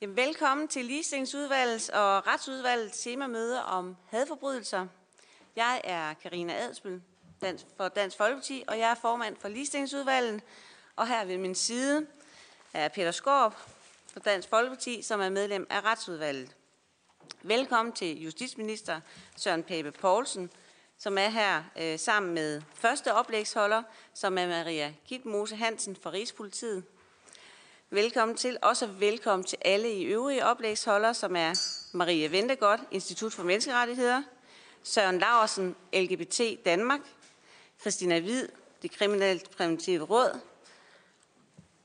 Jamen, velkommen til Ligestillingsudvalgets og Retsudvalgets temamøde om hadforbrydelser. Jeg er Karina Adsbøl for Dansk Folkeparti, og jeg er formand for Ligestillingsudvalget. Og her ved min side er Peter Skorp for Dansk Folkeparti, som er medlem af Retsudvalget. Velkommen til justitsminister Søren Pape Poulsen, som er her øh, sammen med første oplægsholder, som er Maria Kitmose Hansen fra Rigspolitiet. Velkommen til, også velkommen til alle i øvrige oplægsholdere, som er Maria Ventegodt, Institut for Menneskerettigheder, Søren Larsen, LGBT Danmark, Christina Hvid, Det Kriminelt Præventive Råd,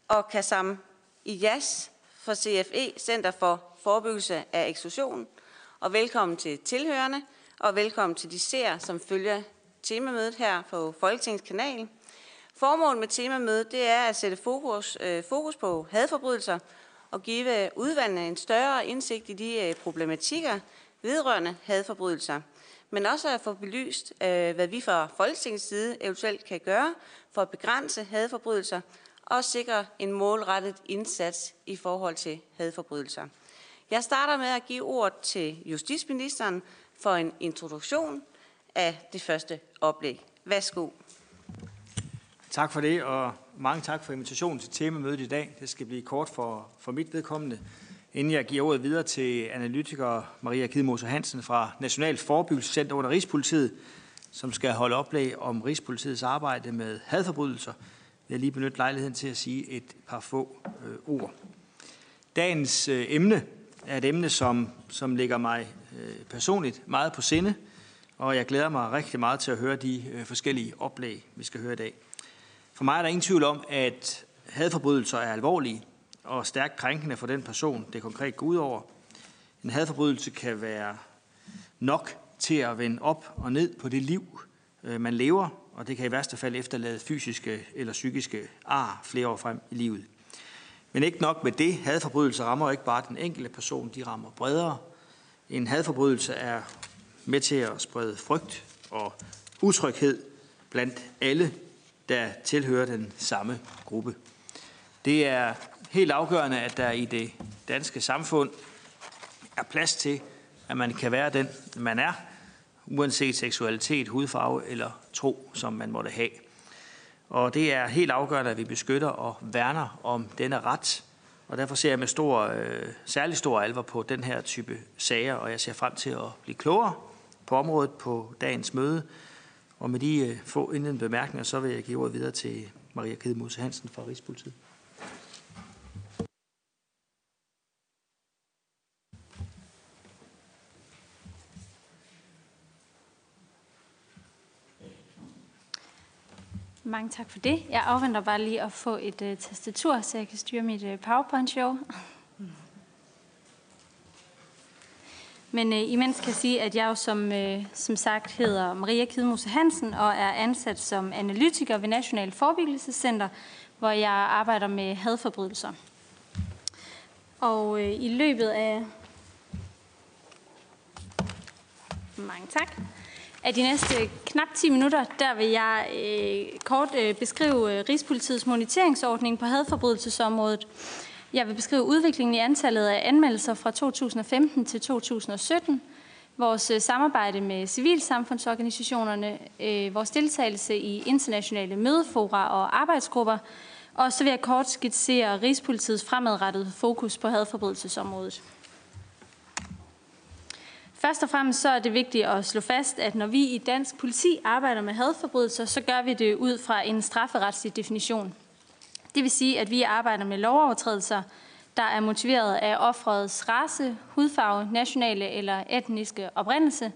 og Kasam Iyas fra CFE, Center for Forebyggelse af Eksklusion. Og velkommen til tilhørende, og velkommen til de seere, som følger temamødet her på Folketingets kanal. Formålet med temamødet det er at sætte fokus, øh, fokus på hadforbrydelser og give udvalgene en større indsigt i de øh, problematikker vedrørende hadforbrydelser, men også at få belyst, øh, hvad vi fra Folketingets side eventuelt kan gøre for at begrænse hadforbrydelser og sikre en målrettet indsats i forhold til hadforbrydelser. Jeg starter med at give ordet til justitsministeren for en introduktion af det første oplæg. Værsgo. Tak for det, og mange tak for invitationen til temamødet i dag. Det skal blive kort for, for mit vedkommende. Inden jeg giver ordet videre til analytiker Maria Kidmose Hansen fra National Forebyggelsescenter under Rigspolitiet, som skal holde oplæg om Rigspolitiets arbejde med hadforbrydelser, vil lige benytte lejligheden til at sige et par få øh, ord. Dagens øh, emne er et emne, som, som ligger mig øh, personligt meget på sinde, og jeg glæder mig rigtig meget til at høre de øh, forskellige oplæg, vi skal høre i dag. For mig er der ingen tvivl om, at hadforbrydelser er alvorlige og stærkt krænkende for den person, det konkret går ud over. En hadforbrydelse kan være nok til at vende op og ned på det liv, øh, man lever, og det kan i værste fald efterlade fysiske eller psykiske ar flere år frem i livet. Men ikke nok med det. Hadforbrydelser rammer ikke bare den enkelte person, de rammer bredere. En hadforbrydelse er med til at sprede frygt og utryghed blandt alle der tilhører den samme gruppe. Det er helt afgørende, at der i det danske samfund er plads til, at man kan være den, man er, uanset seksualitet, hudfarve eller tro, som man måtte have. Og det er helt afgørende, at vi beskytter og værner om denne ret. Og derfor ser jeg med stor, øh, særlig stor alvor på den her type sager, og jeg ser frem til at blive klogere på området på dagens møde, og med de øh, få indledende bemærkninger, så vil jeg give ordet videre til Maria Kedemose Hansen fra Rigspolitiet. Mange tak for det. Jeg afventer bare lige at få et uh, tastatur, så jeg kan styre mit uh, PowerPoint-show. Men øh, imens kan jeg sige, at jeg jo som, øh, som sagt hedder Maria Kidmose Hansen og er ansat som analytiker ved National Forebyggelsescenter, hvor jeg arbejder med hadforbrydelser. Og øh, i løbet af... Mange tak. Af de næste knap 10 minutter, der vil jeg øh, kort øh, beskrive øh, Rigspolitiets moniteringsordning på hadforbrydelsesområdet, jeg vil beskrive udviklingen i antallet af anmeldelser fra 2015 til 2017, vores øh, samarbejde med civilsamfundsorganisationerne, øh, vores deltagelse i internationale mødefora og arbejdsgrupper, og så vil jeg kort skitsere Rigspolitiets fremadrettede fokus på hadforbrydelsesområdet. Først og fremmest så er det vigtigt at slå fast, at når vi i dansk politi arbejder med hadforbrydelser, så gør vi det ud fra en strafferetslig definition. Det vil sige, at vi arbejder med lovovertrædelser, der er motiveret af offrets race, hudfarve, nationale eller etniske oprindelse,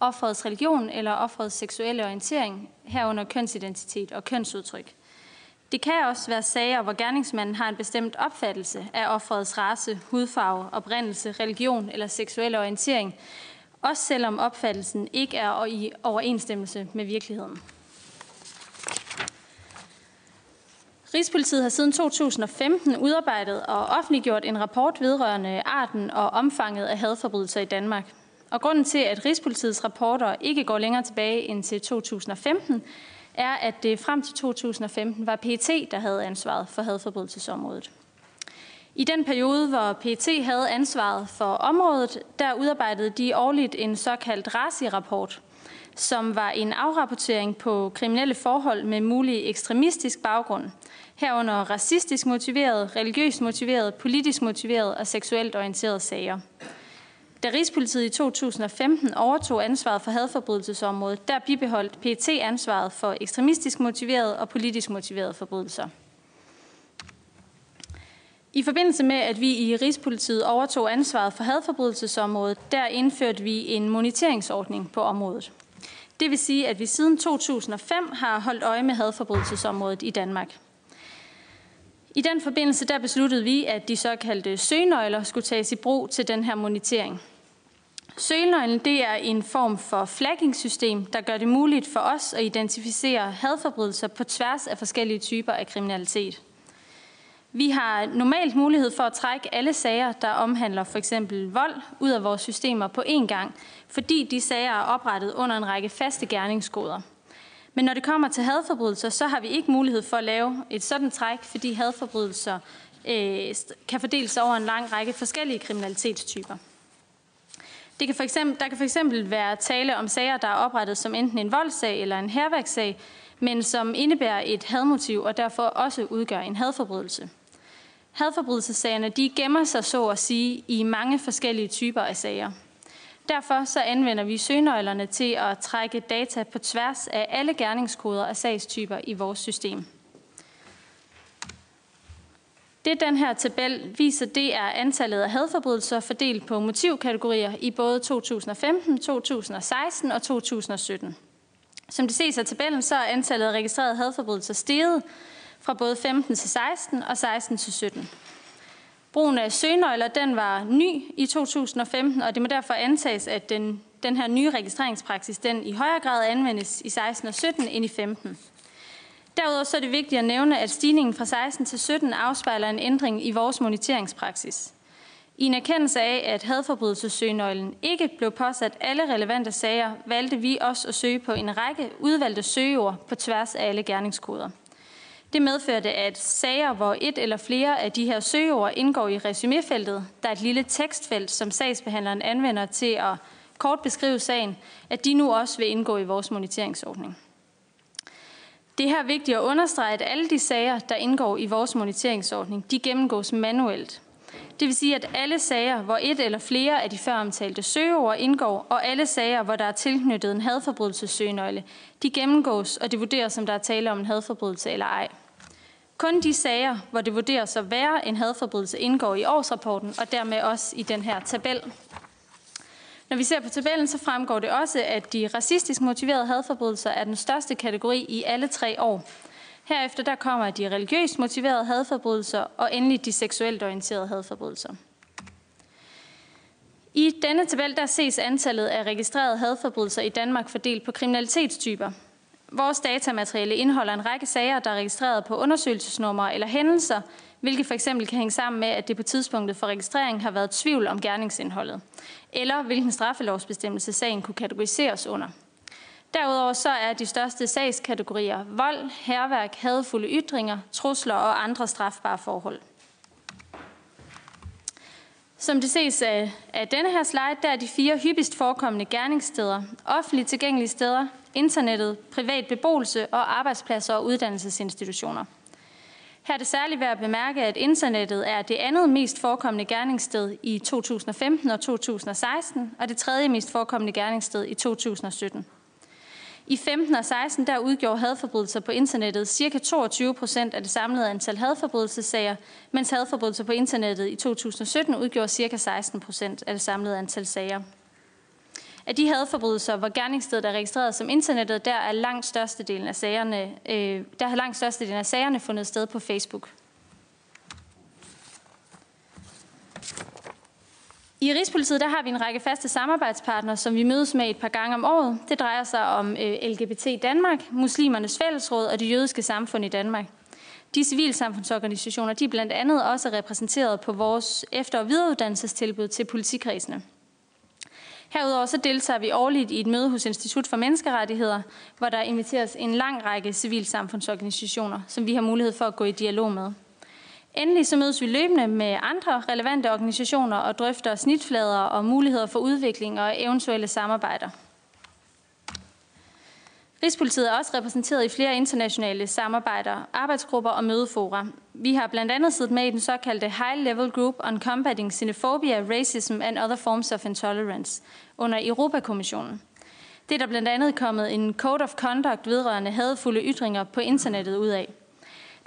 offrets religion eller offrets seksuelle orientering, herunder kønsidentitet og kønsudtryk. Det kan også være sager, hvor gerningsmanden har en bestemt opfattelse af offrets race, hudfarve, oprindelse, religion eller seksuelle orientering, også selvom opfattelsen ikke er i overensstemmelse med virkeligheden. Rigspolitiet har siden 2015 udarbejdet og offentliggjort en rapport vedrørende arten og omfanget af hadforbrydelser i Danmark. Og grunden til, at Rigspolitiets rapporter ikke går længere tilbage end til 2015, er, at det frem til 2015 var PET, der havde ansvaret for hadforbrydelsesområdet. I den periode, hvor PET havde ansvaret for området, der udarbejdede de årligt en såkaldt RASI-rapport, som var en afrapportering på kriminelle forhold med mulig ekstremistisk baggrund, herunder racistisk motiveret, religiøst motiveret, politisk motiveret og seksuelt orienteret sager. Da Rigspolitiet i 2015 overtog ansvaret for hadforbrydelsesområdet, der bibeholdt PET ansvaret for ekstremistisk motiveret og politisk motiverede forbrydelser. I forbindelse med, at vi i Rigspolitiet overtog ansvaret for hadforbrydelsesområdet, der indførte vi en moniteringsordning på området. Det vil sige, at vi siden 2005 har holdt øje med hadforbrydelsesområdet i Danmark. I den forbindelse der besluttede vi, at de såkaldte søgenøgler skulle tages i brug til den her monitering. Søgenøglen det er en form for flaggingssystem, der gør det muligt for os at identificere hadforbrydelser på tværs af forskellige typer af kriminalitet. Vi har normalt mulighed for at trække alle sager, der omhandler for eksempel vold, ud af vores systemer på én gang, fordi de sager er oprettet under en række faste gerningskoder. Men når det kommer til hadforbrydelser, så har vi ikke mulighed for at lave et sådan træk, fordi hadforbrydelser øh, kan fordeles over en lang række forskellige kriminalitetstyper. Det kan for eksempel, der kan for eksempel være tale om sager, der er oprettet som enten en voldssag eller en herværkssag, men som indebærer et hadmotiv og derfor også udgør en hadforbrydelse. Hadforbrydelsessagerne de gemmer sig så at sige i mange forskellige typer af sager. Derfor så anvender vi søgnøglerne til at trække data på tværs af alle gerningskoder og sagstyper i vores system. Det den her tabel viser, det er antallet af hadforbrydelser fordelt på motivkategorier i både 2015, 2016 og 2017. Som det ses af tabellen, så er antallet af registrerede hadforbrydelser steget fra både 15 til 16 og 16 til 17. Brugen af søgnøgler den var ny i 2015, og det må derfor antages, at den, den her nye registreringspraksis den i højere grad anvendes i 16 og 17 end i 15. Derudover så er det vigtigt at nævne, at stigningen fra 16 til 17 afspejler en ændring i vores moniteringspraksis. I en erkendelse af, at hadforbrydelsessøgenøglen ikke blev påsat alle relevante sager, valgte vi også at søge på en række udvalgte søgeord på tværs af alle gerningskoder. Det medførte, at sager, hvor et eller flere af de her søgeord indgår i resuméfeltet, der er et lille tekstfelt, som sagsbehandleren anvender til at kort beskrive sagen, at de nu også vil indgå i vores moniteringsordning. Det er her vigtigt at understrege, at alle de sager, der indgår i vores moniteringsordning, de gennemgås manuelt. Det vil sige, at alle sager, hvor et eller flere af de før omtalte søgeord indgår, og alle sager, hvor der er tilknyttet en hadforbrydelsessøgenøgle, de gennemgås, og det vurderes, om der er tale om en hadforbrydelse eller ej. Kun de sager, hvor det vurderes at være en hadforbrydelse, indgår i årsrapporten, og dermed også i den her tabel. Når vi ser på tabellen, så fremgår det også, at de racistisk motiverede hadforbrydelser er den største kategori i alle tre år. Herefter der kommer de religiøst motiverede hadforbrydelser, og endelig de seksuelt orienterede hadforbrydelser. I denne tabel der ses antallet af registrerede hadforbrydelser i Danmark fordelt på kriminalitetstyper. Vores datamateriale indeholder en række sager, der er registreret på undersøgelsesnumre eller hændelser, hvilket for eksempel kan hænge sammen med, at det på tidspunktet for registrering har været tvivl om gerningsindholdet, eller hvilken straffelovsbestemmelse sagen kunne kategoriseres under. Derudover så er de største sagskategorier vold, herværk, hadfulde ytringer, trusler og andre strafbare forhold. Som det ses af, af denne her slide, der er de fire hyppigst forekommende gerningssteder, offentligt tilgængelige steder, internettet, privat beboelse og arbejdspladser og uddannelsesinstitutioner. Her er det særligt værd at bemærke, at internettet er det andet mest forekommende gerningssted i 2015 og 2016, og det tredje mest forekommende gerningssted i 2017. I 15 og 16 der udgjorde hadforbrydelser på internettet ca. 22 procent af det samlede antal hadforbrydelsessager, mens hadforbrydelser på internettet i 2017 udgjorde ca. 16 procent af det samlede antal sager. Af de hadforbrydelser, hvor gerningsstedet er registreret som internettet, der er langt størstedelen af sagerne, øh, der har langt størstedelen af sagerne fundet sted på Facebook. I Rigspolitiet der har vi en række faste samarbejdspartnere, som vi mødes med et par gange om året. Det drejer sig om øh, LGBT Danmark, Muslimernes Fællesråd og det jødiske samfund i Danmark. De civilsamfundsorganisationer de er blandt andet også repræsenteret på vores efter- og videreuddannelsestilbud til politikredsene. Herudover så deltager vi årligt i et møde hos Institut for Menneskerettigheder, hvor der inviteres en lang række civilsamfundsorganisationer, som vi har mulighed for at gå i dialog med. Endelig så mødes vi løbende med andre relevante organisationer og drøfter snitflader og muligheder for udvikling og eventuelle samarbejder. Rigspolitiet er også repræsenteret i flere internationale samarbejder, arbejdsgrupper og mødefora. Vi har blandt andet siddet med i den såkaldte High Level Group on Combating Xenophobia, Racism and Other Forms of Intolerance under Europakommissionen. Det er der blandt andet kommet en Code of Conduct vedrørende hadfulde ytringer på internettet ud af.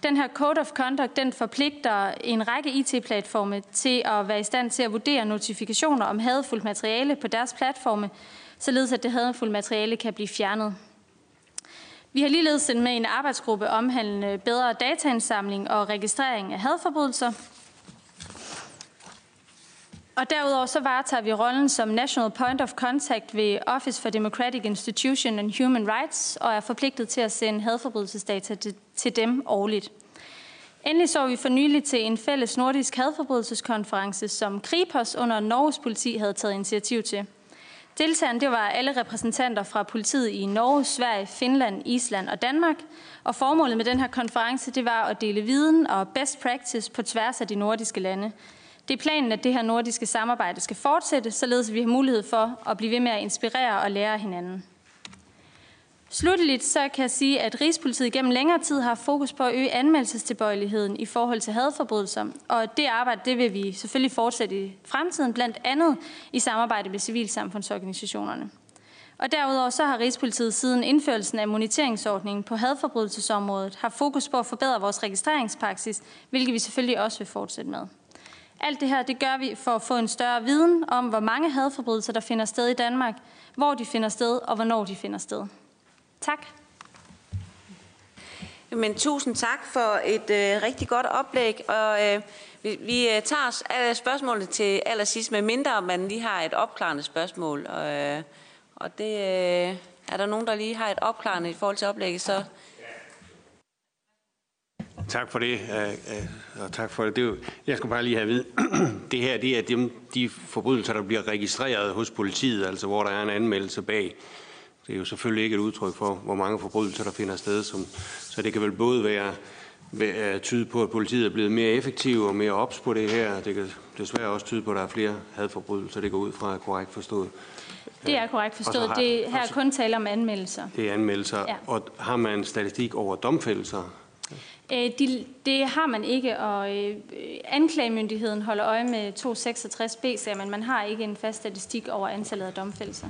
Den her Code of Conduct den forpligter en række IT-platforme til at være i stand til at vurdere notifikationer om hadfuldt materiale på deres platforme, således at det hadfulde materiale kan blive fjernet. Vi har ligeledes sendt med en arbejdsgruppe omhandlende bedre dataindsamling og registrering af hadforbrydelser. Og derudover så varetager vi rollen som National Point of Contact ved Office for Democratic Institution and Human Rights og er forpligtet til at sende hadforbrydelsesdata til dem årligt. Endelig så vi for nylig til en fælles nordisk hadforbrydelseskonference, som Kripos under Norges politi havde taget initiativ til. Deltagerne det var alle repræsentanter fra politiet i Norge, Sverige, Finland, Island og Danmark. Og formålet med den her konference det var at dele viden og best practice på tværs af de nordiske lande. Det er planen, at det her nordiske samarbejde skal fortsætte, således vi har mulighed for at blive ved med at inspirere og lære hinanden. Slutteligt så kan jeg sige, at Rigspolitiet gennem længere tid har fokus på at øge anmeldelsestilbøjeligheden i forhold til hadforbrydelser. Og det arbejde det vil vi selvfølgelig fortsætte i fremtiden, blandt andet i samarbejde med civilsamfundsorganisationerne. Og derudover så har Rigspolitiet siden indførelsen af moniteringsordningen på hadforbrydelsesområdet har fokus på at forbedre vores registreringspraksis, hvilket vi selvfølgelig også vil fortsætte med. Alt det her det gør vi for at få en større viden om, hvor mange hadforbrydelser der finder sted i Danmark, hvor de finder sted og hvornår de finder sted. Tak. Men tusind tak for et øh, rigtig godt oplæg, og øh, vi, vi øh, tager os øh, spørgsmålene til allersidst, med mindre man lige har et opklarende spørgsmål. Og, øh, og det øh, er der nogen, der lige har et opklarende i forhold til oplægget, så... Tak for det, og tak for det. det jo, jeg skal bare lige have vide, det her det er de, de forbrydelser, der bliver registreret hos politiet, altså hvor der er en anmeldelse bag. Det er jo selvfølgelig ikke et udtryk for, hvor mange forbrydelser der finder sted, som, så det kan vel både være, være tyde på, at politiet er blevet mere effektiv og mere ops på det her. Det kan desværre også tyde på, at der er flere hadforbrydelser. Det går ud fra, at korrekt forstået. Det er korrekt forstået. Har, det her er kun tale om anmeldelser. Det er anmeldelser. Ja. Og har man statistik over domfældelser? Øh, de, det har man ikke, og øh, anklagemyndigheden holder øje med 266b, men man har ikke en fast statistik over antallet af domfældelser.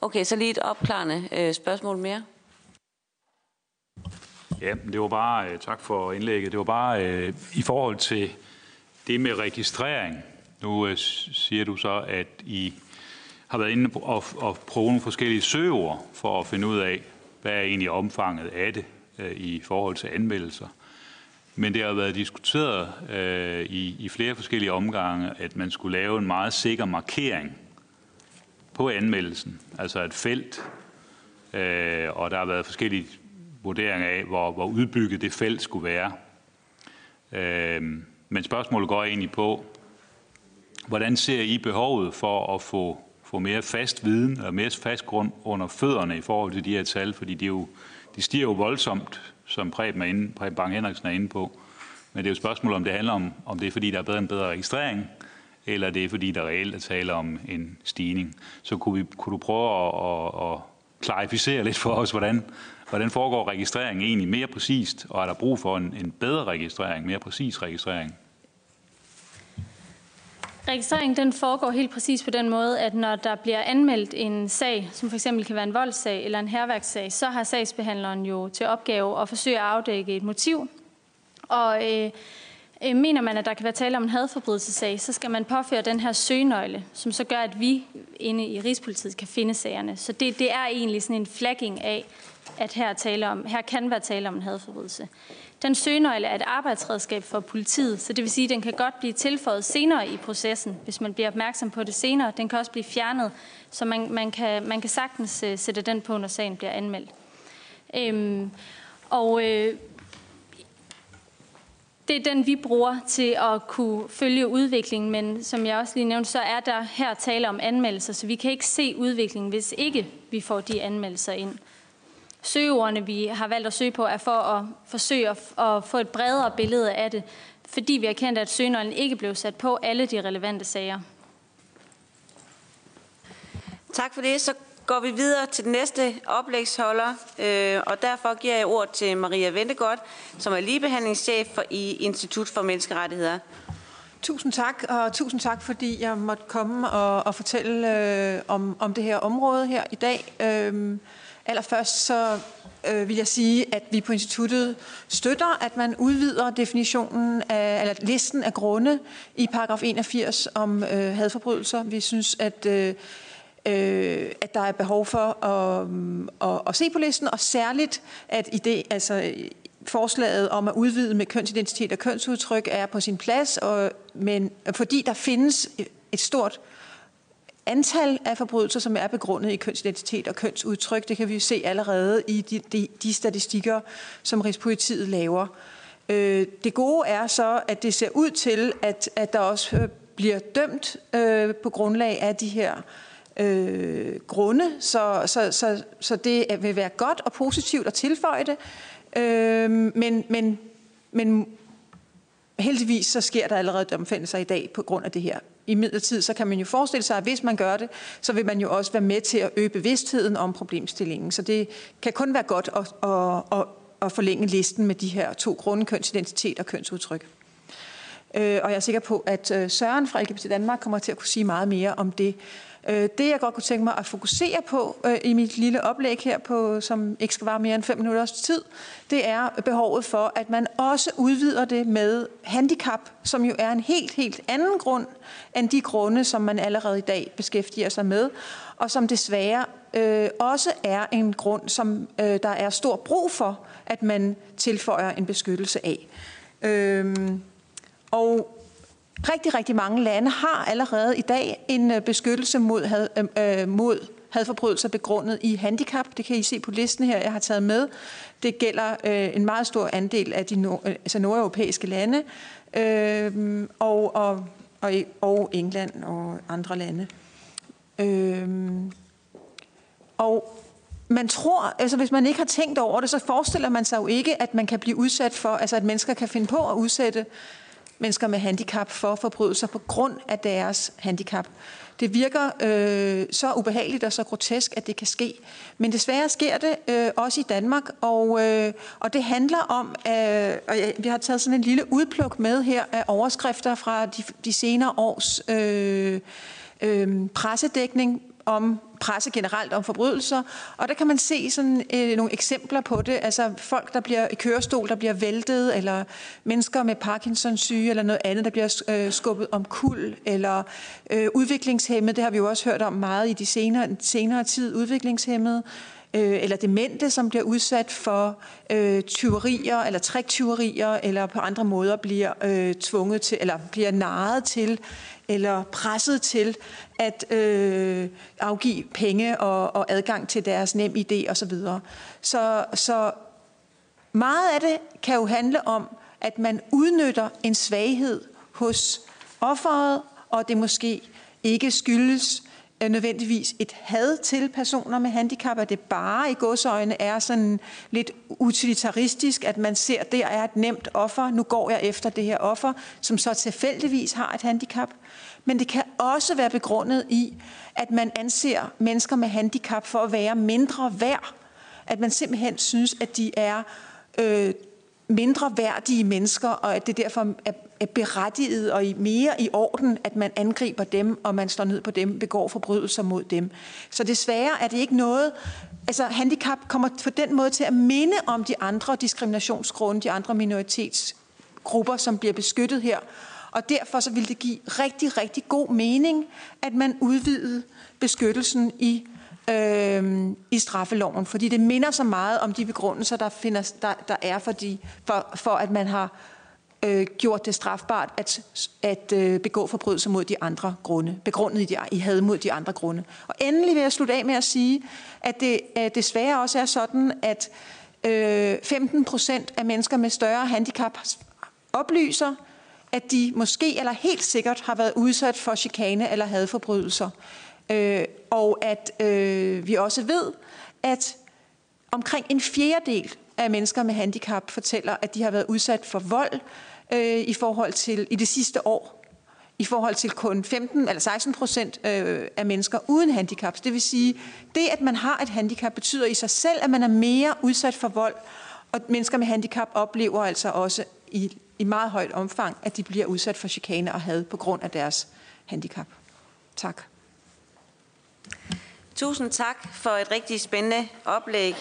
Okay, så lige et opklarende øh, spørgsmål mere. Ja, det var bare, øh, tak for indlægget, det var bare øh, i forhold til det med registrering. Nu øh, siger du så, at I har været inde og, og prøve nogle forskellige søgeord for at finde ud af, hvad er egentlig omfanget af det øh, i forhold til anmeldelser. Men det har været diskuteret øh, i, i flere forskellige omgange, at man skulle lave en meget sikker markering på anmeldelsen, altså et felt, øh, og der har været forskellige vurderinger af, hvor, hvor udbygget det felt skulle være. Øh, men spørgsmålet går egentlig på, hvordan ser I behovet for at få, få mere fast viden og mere fast grund under fødderne i forhold til de her tal, fordi de, jo, de stiger jo voldsomt, som Preben, er inde, Preben Bang Henriksen er inde på. Men det er jo et spørgsmål, om det handler om, om det er, fordi der er bedre en bedre registrering, eller det er fordi, der reelt er tale om en stigning. Så kunne, vi, kunne du prøve at, at, at klarificere lidt for os, hvordan, hvordan foregår registreringen egentlig mere præcist, og er der brug for en, en bedre registrering, mere præcis registrering? Registreringen den foregår helt præcis på den måde, at når der bliver anmeldt en sag, som f.eks. kan være en voldssag eller en herværkssag, så har sagsbehandleren jo til opgave at forsøge at afdække et motiv. Og øh, Øh, mener man, at der kan være tale om en hadforbrydelsesag, så skal man påføre den her søgenøgle, som så gør, at vi inde i Rigspolitiet kan finde sagerne. Så det, det er egentlig sådan en flagging af, at her, tale om, her kan være tale om en hadforbrydelse. Den søgenøgle er et arbejdsredskab for politiet, så det vil sige, at den kan godt blive tilføjet senere i processen, hvis man bliver opmærksom på det senere. Den kan også blive fjernet, så man, man, kan, man kan sagtens uh, sætte den på, når sagen bliver anmeldt. Øhm, og øh, det er den, vi bruger til at kunne følge udviklingen, men som jeg også lige nævnte, så er der her tale om anmeldelser, så vi kan ikke se udviklingen, hvis ikke vi får de anmeldelser ind søgeordene, vi har valgt at søge på, er for at forsøge at, at få et bredere billede af det, fordi vi har kendt, at søgenøglen ikke blev sat på alle de relevante sager. Tak for det. Så går vi videre til den næste oplægsholder, øh, og derfor giver jeg ord til Maria Ventegodt, som er ligebehandlingschef for, i Institut for Menneskerettigheder. Tusind tak, og tusind tak, fordi jeg måtte komme og, og fortælle øh, om, om det her område her i dag. Øh, allerførst så øh, vil jeg sige, at vi på instituttet støtter, at man udvider definitionen af, eller listen af grunde i paragraf 81 om øh, hadforbrydelser. Vi synes, at øh, øh, at der er behov for at, øh, at, at se på listen, og særligt, at i det, altså, forslaget om at udvide med kønsidentitet og kønsudtryk er på sin plads, og, men fordi der findes et stort antal af forbrydelser, som er begrundet i kønsidentitet og kønsudtryk. Det kan vi jo se allerede i de, de, de statistikker, som Rigspolitiet laver. Øh, det gode er så, at det ser ud til, at, at der også øh, bliver dømt øh, på grundlag af de her øh, grunde, så, så, så, så det vil være godt og positivt at tilføje det. Øh, men, men, men heldigvis så sker der allerede domfældelser i dag på grund af det her. I midlertid så kan man jo forestille sig, at hvis man gør det, så vil man jo også være med til at øge bevidstheden om problemstillingen. Så det kan kun være godt at, at, at, at forlænge listen med de her to grunde, kønsidentitet og kønsudtryk. Øh, og jeg er sikker på, at øh, Søren fra LGBT Danmark kommer til at kunne sige meget mere om det. Øh, det, jeg godt kunne tænke mig at fokusere på øh, i mit lille oplæg her, på, som ikke skal vare mere end fem minutters tid, det er behovet for, at man også udvider det med handicap, som jo er en helt, helt anden grund end de grunde, som man allerede i dag beskæftiger sig med, og som desværre øh, også er en grund, som øh, der er stor brug for, at man tilføjer en beskyttelse af. Øh, og Rigtig, rigtig mange lande har allerede i dag en øh, beskyttelse mod, had, øh, øh, mod hadforbrydelser begrundet i handicap. Det kan I se på listen her, jeg har taget med. Det gælder øh, en meget stor andel af de nord, øh, altså nordeuropæiske lande, øh, og, og, og, og England og andre lande. Øh, og man tror, altså hvis man ikke har tænkt over det, så forestiller man sig jo ikke, at man kan blive udsat for, altså at mennesker kan finde på at udsætte mennesker med handicap for forbrydelser på grund af deres handicap. Det virker øh, så ubehageligt og så grotesk, at det kan ske. Men desværre sker det øh, også i Danmark, og, øh, og det handler om, øh, og vi har taget sådan en lille udpluk med her af overskrifter fra de, de senere års øh, øh, pressedækning om presse generelt om forbrydelser, og der kan man se sådan øh, nogle eksempler på det, altså folk, der bliver i kørestol, der bliver væltet, eller mennesker med Parkinsons syge, eller noget andet, der bliver øh, skubbet om kul, eller øh, udviklingshemmet, det har vi jo også hørt om meget i de senere, senere tid, udviklingshemmet, øh, Øh, eller demente, som bliver udsat for øh, tyverier eller triktyverier, eller på andre måder bliver øh, tvunget til, eller bliver narret til eller presset til at øh, afgive penge og, og adgang til deres nem idé osv. Så, så, så meget af det kan jo handle om, at man udnytter en svaghed hos offeret, og det måske ikke skyldes Øh, nødvendigvis et had til personer med handicap, at det bare i godsøjne er sådan lidt utilitaristisk, at man ser, at der er et nemt offer, nu går jeg efter det her offer, som så tilfældigvis har et handicap. Men det kan også være begrundet i, at man anser mennesker med handicap for at være mindre værd. At man simpelthen synes, at de er øh, mindre værdige mennesker, og at det derfor er, er berettiget og i mere i orden, at man angriber dem, og man står ned på dem, begår forbrydelser mod dem. Så desværre er det ikke noget, altså handicap kommer på den måde til at minde om de andre diskriminationsgrunde, de andre minoritetsgrupper, som bliver beskyttet her, og derfor så vil det give rigtig, rigtig god mening, at man udvidede beskyttelsen i, øh, i straffeloven, fordi det minder så meget om de begrundelser, der, finder, der, der er for, de, for, for, at man har øh, gjort det strafbart at, at øh, begå forbrydelser mod de andre grunde, begrundet i, de, i had mod de andre grunde. Og endelig vil jeg slutte af med at sige, at det øh, desværre også er sådan, at øh, 15 procent af mennesker med større handicap oplyser, at de måske eller helt sikkert har været udsat for chikane eller hadforbrydelser. Øh, og at øh, vi også ved, at Omkring en fjerdedel af mennesker med handicap fortæller, at de har været udsat for vold øh, i forhold til i det sidste år. I forhold til kun 15 eller 16 procent øh, af mennesker uden handicap. Det vil sige, det at man har et handicap betyder i sig selv, at man er mere udsat for vold. Og mennesker med handicap oplever altså også i, i meget højt omfang, at de bliver udsat for chikane og had på grund af deres handicap. Tak. Tusind tak for et rigtig spændende oplæg.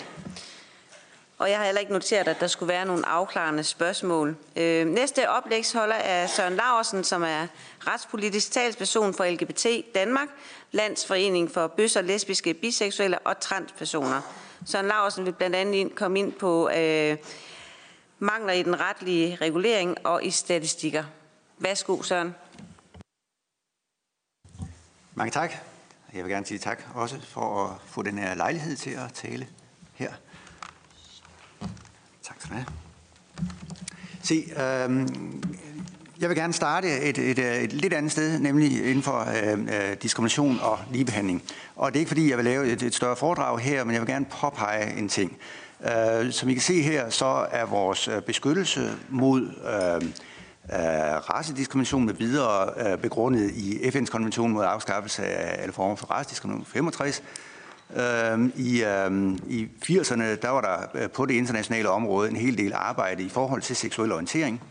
Og jeg har heller ikke noteret, at der skulle være nogle afklarende spørgsmål. Øh, næste oplægsholder er Søren Larsen, som er retspolitisk talsperson for LGBT Danmark, Landsforening for bøsser, lesbiske, biseksuelle og transpersoner. Søren Larsen vil blandt andet komme ind på øh, mangler i den retlige regulering og i statistikker. Værsgo, Søren. Mange tak. Jeg vil gerne sige tak også for at få den her lejlighed til at tale her. Tak skal du have. Se, øhm, jeg vil gerne starte et, et, et lidt andet sted, nemlig inden for øhm, øh, diskrimination og ligebehandling. Og det er ikke fordi, jeg vil lave et, et større foredrag her, men jeg vil gerne påpege en ting. Øh, som I kan se her, så er vores øh, beskyttelse mod øh, racediskrimination med videre øh, begrundet i FN's konvention mod afskaffelse af alle former for racediskrimination 65. Øh, I, øh, I 80'erne der var der øh, på det internationale område en hel del arbejde i forhold til seksuel orientering.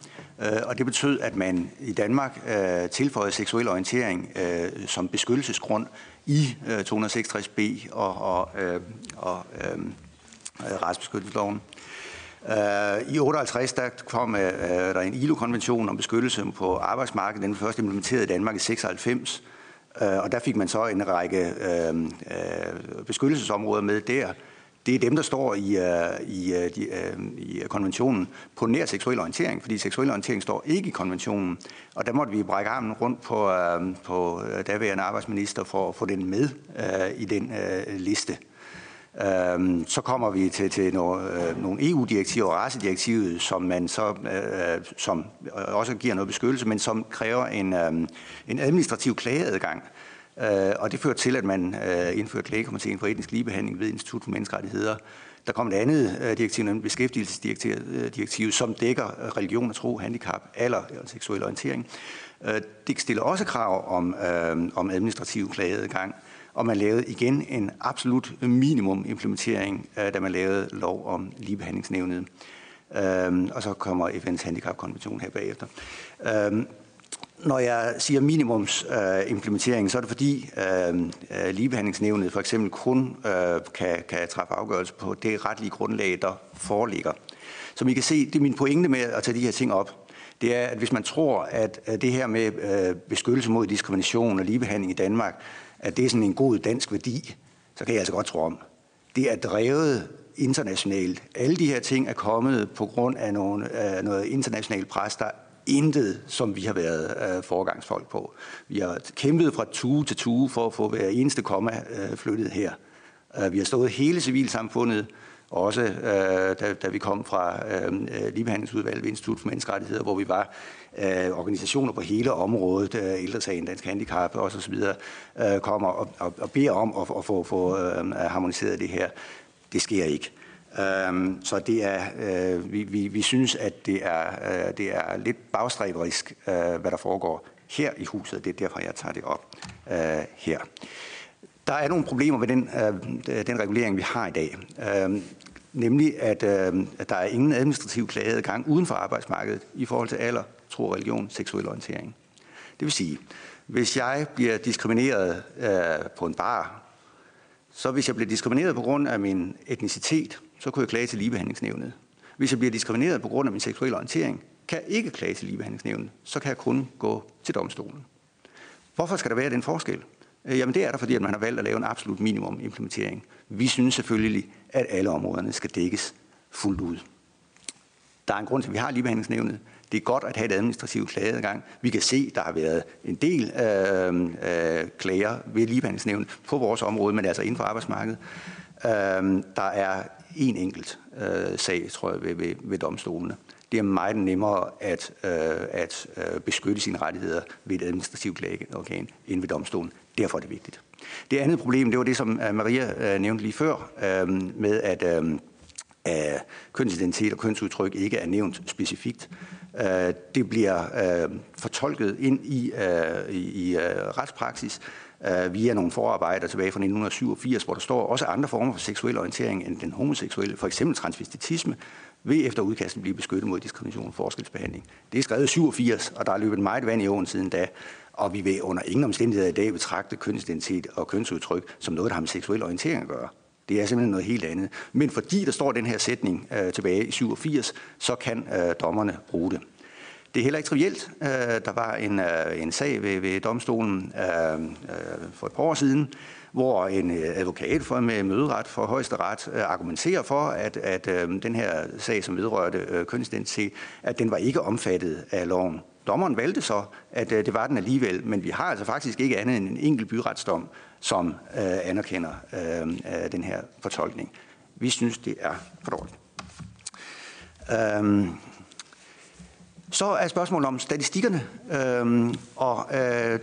Øh, og det betød, at man i Danmark øh, tilføjede seksuel orientering øh, som beskyttelsesgrund i øh, 266b og, og, øh, og øhm, øh, retsbeskyttelsesloven. Øh, Øh, I 58 der kom øh, der en ILO-konvention om beskyttelse på arbejdsmarkedet. Den blev først implementeret i Danmark i 96. Øh, og der fik man så en række beskyttelsesområder med der. Det er dem, der står i, i, i, i konventionen på nær seksuel orientering, fordi seksuel orientering står ikke i konventionen. Og der måtte vi brække armen rundt på, på daværende arbejdsminister for at få den med i den liste. Øhm, så kommer vi til, til nogle, øh, nogle EU-direktiver, racedirektivet, som man så øh, øh som øh, også giver noget beskyttelse, men som kræver en, øh, en administrativ klageadgang. Øh, og det fører til, at man øh, indfører klagekomiteen for etnisk ligebehandling ved Institut for Menneskerettigheder. Der kom et andet øh, direktiv, nemlig beskæftigelsesdirektiv, som dækker øh, religion og tro, handicap, alder og seksuel orientering. Øh, det stiller også krav om, øh, om administrativ klageadgang og man lavede igen en absolut minimum implementering, øh, da man lavede lov om ligebehandlingsnævnet. Øhm, og så kommer FN's handicapkonvention her bagefter. Øhm, når jeg siger minimums øh, implementering, så er det fordi øhm, øh, ligebehandlingsnævnet for eksempel kun øh, kan, kan træffe afgørelse på det retlige grundlag, der foreligger. Som I kan se, det er min pointe med at tage de her ting op. Det er, at hvis man tror, at det her med øh, beskyttelse mod diskrimination og ligebehandling i Danmark at det er sådan en god dansk værdi, så kan jeg altså godt tro om. Det er drevet internationalt. Alle de her ting er kommet på grund af nogle, af noget internationalt pres, der intet, som vi har været øh, foregangsfolk på. Vi har kæmpet fra tue til tue for at få hver eneste komma øh, flyttet her. Øh, vi har stået hele civilsamfundet, også øh, da, da vi kom fra øh, Ligebehandlingsudvalget ved Institut for Menneskerettigheder, hvor vi var øh, organisationer på hele området, øh, Ældresagen, Dansk Handicap og så videre, øh, kommer og, og, og beder om at, at få, få øh, harmoniseret det her. Det sker ikke. Um, så det er, øh, vi, vi, vi synes, at det er, øh, det er lidt bagstræberisk, øh, hvad der foregår her i huset. Det er derfor, jeg tager det op her. Der er nogle problemer med den, den regulering, vi har i dag. Uh, nemlig, at, at der er ingen administrativ klageadgang uden for arbejdsmarkedet i forhold til alder, tro, religion, seksuel orientering. Det vil sige, hvis jeg bliver diskrimineret øh, på en bar, så hvis jeg bliver diskrimineret på grund af min etnicitet, så kunne jeg klage til ligebehandlingsnævnet. Hvis jeg bliver diskrimineret på grund af min seksuelle orientering, kan jeg ikke klage til ligebehandlingsnævnet. Så kan jeg kun gå til domstolen. Hvorfor skal der være den forskel? Øh, jamen det er der, fordi at man har valgt at lave en absolut minimum implementering. Vi synes selvfølgelig, at alle områderne skal dækkes fuldt ud. Der er en grund til, at vi har ligebehandlingsnævnet. Det er godt at have et administrativt klageadgang. Vi kan se, at der har været en del øh, øh, klager ved ligebehandlingsnævnet på vores område, men altså inden for arbejdsmarkedet. Øh, der er en enkelt øh, sag, tror jeg, ved, ved, ved domstolene. Det er meget nemmere at, øh, at øh, beskytte sine rettigheder ved et administrativt klageorgan end ved domstolen. Derfor er det vigtigt. Det andet problem, det var det, som øh, Maria øh, nævnte lige før, øh, med at øh, kønsidentitet og kønsudtryk ikke er nævnt specifikt. Øh, det bliver øh, fortolket ind i, øh, i, i øh, retspraksis øh, via nogle forarbejder tilbage fra 1987, hvor der står også andre former for seksuel orientering end den homoseksuelle, for eksempel transvestitisme, vil efter udkastet blive beskyttet mod diskrimination og forskelsbehandling. Det er skrevet i 87, og der er løbet meget vand i åen siden da, og vi vil under ingen omstændigheder i dag betragte kønsidentitet og kønsudtryk som noget, der har med seksuel orientering at gøre. Det er simpelthen noget helt andet. Men fordi der står den her sætning øh, tilbage i 87, så kan øh, dommerne bruge det. Det er heller ikke trivielt. Øh, der var en, øh, en sag ved, ved domstolen øh, øh, for et par år siden, hvor en øh, advokat for med møderet for højesteret øh, argumenterer for, at, at øh, den her sag, som vedrørte øh, kønsidentitet, at den var ikke omfattet af loven. Dommeren valgte så, at øh, det var den alligevel, men vi har altså faktisk ikke andet end en enkelt byretsdom, som øh, anerkender øh, øh, den her fortolkning. Vi synes, det er for dårligt. Øhm, så er spørgsmålet om statistikkerne, øhm, og øh,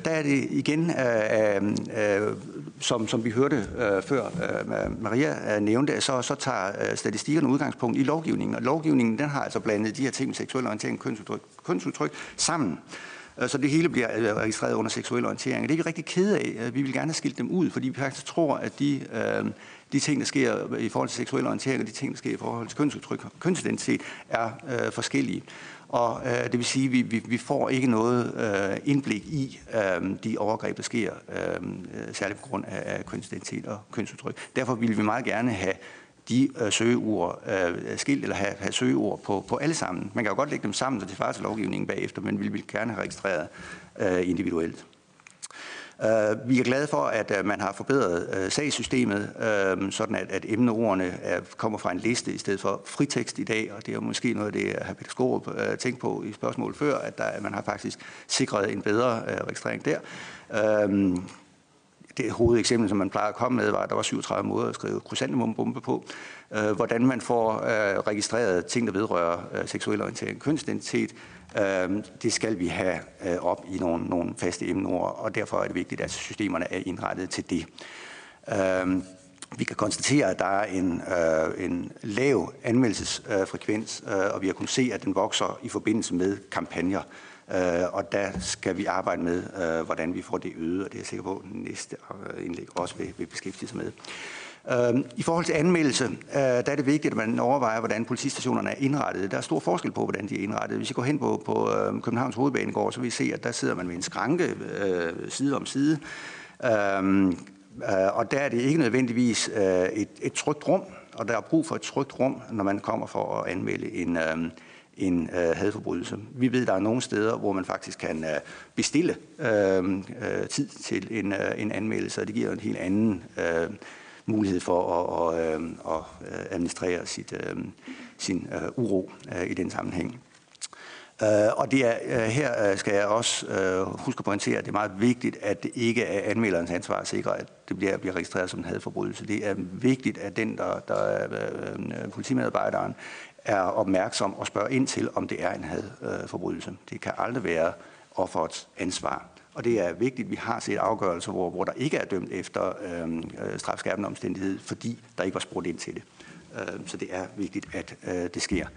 der er det igen, øh, øh, som, som vi hørte øh, før øh, Maria øh, nævnte, så, så tager øh, statistikkerne udgangspunkt i lovgivningen, og lovgivningen den har altså blandet de her ting med seksuel orientering og kønsudtryk, kønsudtryk sammen. Øh, Øh, så det hele bliver øh, registreret under seksuel orientering. Det er vi rigtig kede af. Vi vil gerne have skilt dem ud, fordi vi faktisk tror, at de, øh, de ting, der sker i forhold til seksuel orientering, og de ting, der sker i forhold til kønsudtryk og kønsidentitet, er forskellige. Og øh, det vil sige, at vi, vi, vi får ikke noget øh, indblik i øh, de overgreb, der sker, øh, særligt på grund af, af kønsidentitet og kønsudtryk. Derfor vil vi meget gerne have de øh, søgeord øh, skilt, eller have, have søgeord på, på alle sammen. Man kan jo godt lægge dem sammen, så det svarer til lovgivningen bagefter, men vi vil gerne have registreret øh, individuelt. Uh, vi er glade for, at uh, man har forbedret uh, sagssystemet, uh, sådan at, at emneordene er, kommer fra en liste i stedet for fritekst i dag, og det er måske noget af det, hr. Peter Skorup uh, tænkte på i spørgsmålet før, at der, man har faktisk sikret en bedre uh, registrering der. Uh, det hovedeksempel, som man plejer at komme med, var, at der var 37 måder at skrive krysantemumbombe på. Øh, hvordan man får øh, registreret ting, der vedrører øh, seksuel orientering, kønsidentitet, øh, det skal vi have øh, op i nogle, nogle faste emneord, og derfor er det vigtigt, at systemerne er indrettet til det. Øh, vi kan konstatere, at der er en, øh, en lav anmeldelsesfrekvens, øh, og vi har kunnet se, at den vokser i forbindelse med kampagner. Øh, og der skal vi arbejde med, øh, hvordan vi får det øget, og det er jeg sikker på, at næste øh, indlæg også vil, vil beskæftige sig med. Øh, I forhold til anmeldelse, der er det vigtigt, at man overvejer, hvordan politistationerne er indrettet. Der er stor forskel på, hvordan de er indrettet. Hvis I går hen på, på Københavns Hovedbanegård, så vil I se, at der sidder man med en skranke øh, side om side. Øhm, øh, og der er det ikke nødvendigvis et, et trygt rum, og der er brug for et trygt rum, når man kommer for at anmelde en, en øh, hadforbrydelse. Vi ved, der er nogle steder, hvor man faktisk kan øh, bestille øh, øh tid til en, øh, en anmeldelse, og det giver en helt anden øh, mulighed for at, at, øhm, at, øh, administrere sit, øh, sin øh, uro øh, i den sammenhæng. Øh, og det er, her skal jeg også huske at pointere, at det er meget vigtigt, at det ikke er anmelderens ansvar at sikre, at det bliver, bliver registreret som en hadforbrydelse. Det er vigtigt, at den, der, der er politimedarbejderen, er opmærksom og spørger ind til, om det er en hadforbrydelse. Det kan aldrig være offerets ansvar. Og det er vigtigt, at vi har set afgørelser, hvor, hvor der ikke er dømt efter øhm, øh, strafskærpende omstændighed, fordi der ikke var spurgt ind til det. Øh, så det er vigtigt, at øh, det sker.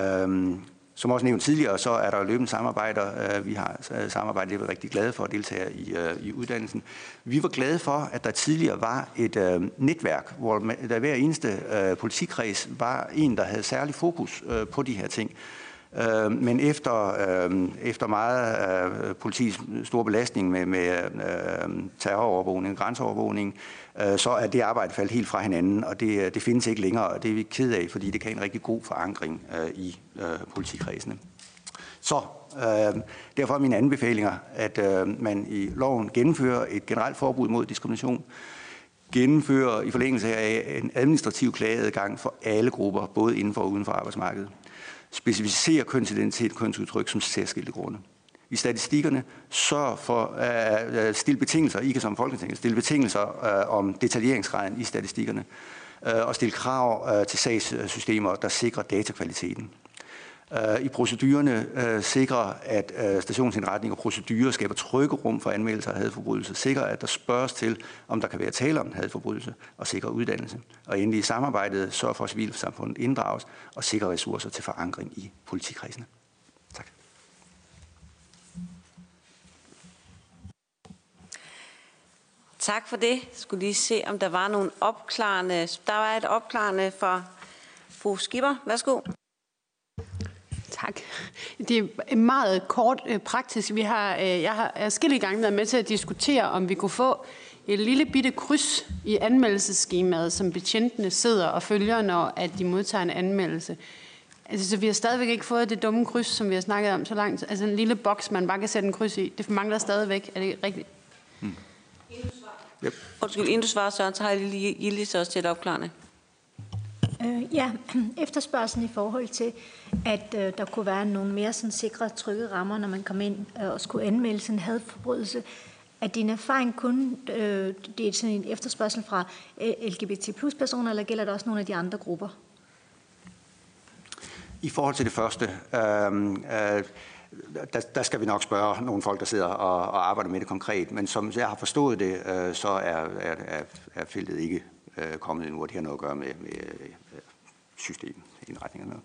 Øh, som også nævnt tidligere, så er der løbende samarbejder. Øh, vi har øh, samarbejdet, vi er rigtig glade for at deltage i, øh, i uddannelsen. Vi var glade for, at der tidligere var et øh, netværk, hvor der hver eneste øh, politikreds var en, der havde særlig fokus øh, på de her ting. Øh, men efter, øh, efter meget øh, politis store belastning med, med øh, terrorovervågning, grænseovervågning, øh, så er det arbejde faldet helt fra hinanden, og det, øh, det findes ikke længere, og det er vi ked af, fordi det kan en rigtig god forankring øh, i øh, politikredsene. Så øh, derfor er mine anbefalinger, at øh, man i loven gennemfører et generelt forbud mod diskrimination, gennemfører i forlængelse af en administrativ klageadgang for alle grupper, både inden for og uden for arbejdsmarkedet specificere kønsidentitet og kønsudtryk som særskilte grunde. I statistikkerne sørg for at uh, stille betingelser, ikke som Folketinget, stille betingelser uh, om detaljeringsgraden i statistikkerne, uh, og stille krav uh, til sagssystemer, der sikrer datakvaliteten. Øh, i procedurerne øh, sikre, at øh, stationsindretning og procedurer skaber trygge rum for anmeldelser af hadforbrydelser, sikre, at der spørges til, om der kan være tale om en hadforbrydelse, og sikre uddannelse. Og endelig i samarbejdet sørge for, at civilsamfundet inddrages og sikre ressourcer til forankring i politikredsene. Tak. Tak for det. Jeg skulle lige se, om der var nogle opklarende. Der var et opklarende fra fru Skipper. Værsgo. Tak. Det er meget kort øh, praktisk. Vi har, øh, jeg har forskellige gange været med til at diskutere, om vi kunne få et lille bitte kryds i anmeldelseskemaet, som betjentene sidder og følger, når at de modtager en anmeldelse. Altså, så vi har stadigvæk ikke fået det dumme kryds, som vi har snakket om så langt. Altså en lille boks, man bare kan sætte en kryds i. Det mangler stadigvæk. Er det rigtigt? Hmm. Yep. Undskyld, inden du svarer, Søren, så har jeg lige Gillis også til et opklarende. Øh, ja, efterspørgselen i forhold til, at øh, der kunne være nogle mere sådan, sikre, trygge rammer, når man kom ind øh, og skulle anmelde sådan en hadforbrydelse. Er din erfaring kun, øh, det er sådan en efterspørgsel fra øh, LGBT plus personer, eller gælder det også nogle af de andre grupper? I forhold til det første, øh, øh, der, der skal vi nok spørge nogle folk, der sidder og, og arbejder med det konkret. Men som jeg har forstået det, øh, så er, er, er, er feltet ikke øh, kommet endnu, og det har noget at gøre med, med øh, systemindretningerne.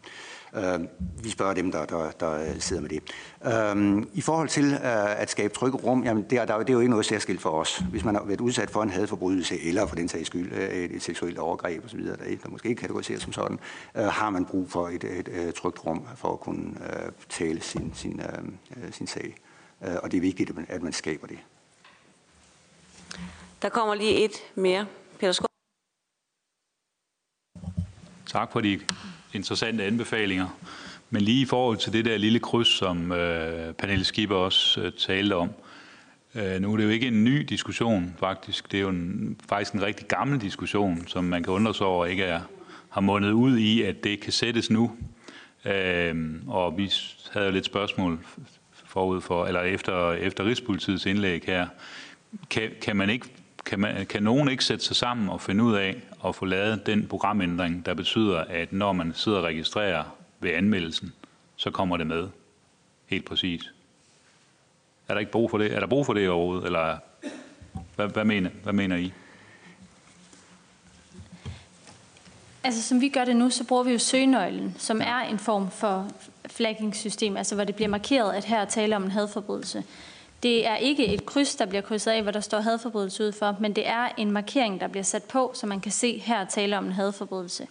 Øh, vi spørger dem, der, der, der sidder med det. Øh, I forhold til øh, at skabe trygge rum, jamen det, er, der, det er jo ikke noget særskilt for os. Hvis man har været udsat for en hadforbrydelse, eller for den sags skyld øh, et, et seksuelt overgreb osv., der, der måske ikke kategoriseres som sådan, øh, har man brug for et, et, et trygt rum for at kunne øh, tale sin, sin, øh, øh sin sag. Øh, og det er vigtigt, at man, at man skaber det. Der kommer lige et mere. Peter Skov. Tak for de interessante anbefalinger. Men lige i forhold til det der lille kryds, som øh, Pernille Skipper også øh, talte om, øh, nu er det jo ikke en ny diskussion faktisk. Det er jo en, faktisk en rigtig gammel diskussion, som man kan undre sig over ikke er, har mundet ud i, at det kan sættes nu. Øh, og vi havde jo lidt spørgsmål forud for, eller efter, efter Rigspolitiets indlæg her. Kan, kan man ikke kan, man, kan nogen ikke sætte sig sammen og finde ud af at få lavet den programændring, der betyder, at når man sidder og registrerer ved anmeldelsen, så kommer det med helt præcis? Er der ikke brug for det? Er der brug for det overhovedet? Eller hvad, hvad, mener, hvad mener I? Altså som vi gør det nu, så bruger vi jo søgenøglen, som er en form for flaggingssystem, altså hvor det bliver markeret, at her taler om en hadforbrydelse. Det er ikke et kryds, der bliver krydset af, hvor der står hadforbrydelse ud for, men det er en markering, der bliver sat på, så man kan se, her tale om en hadforbrydelse.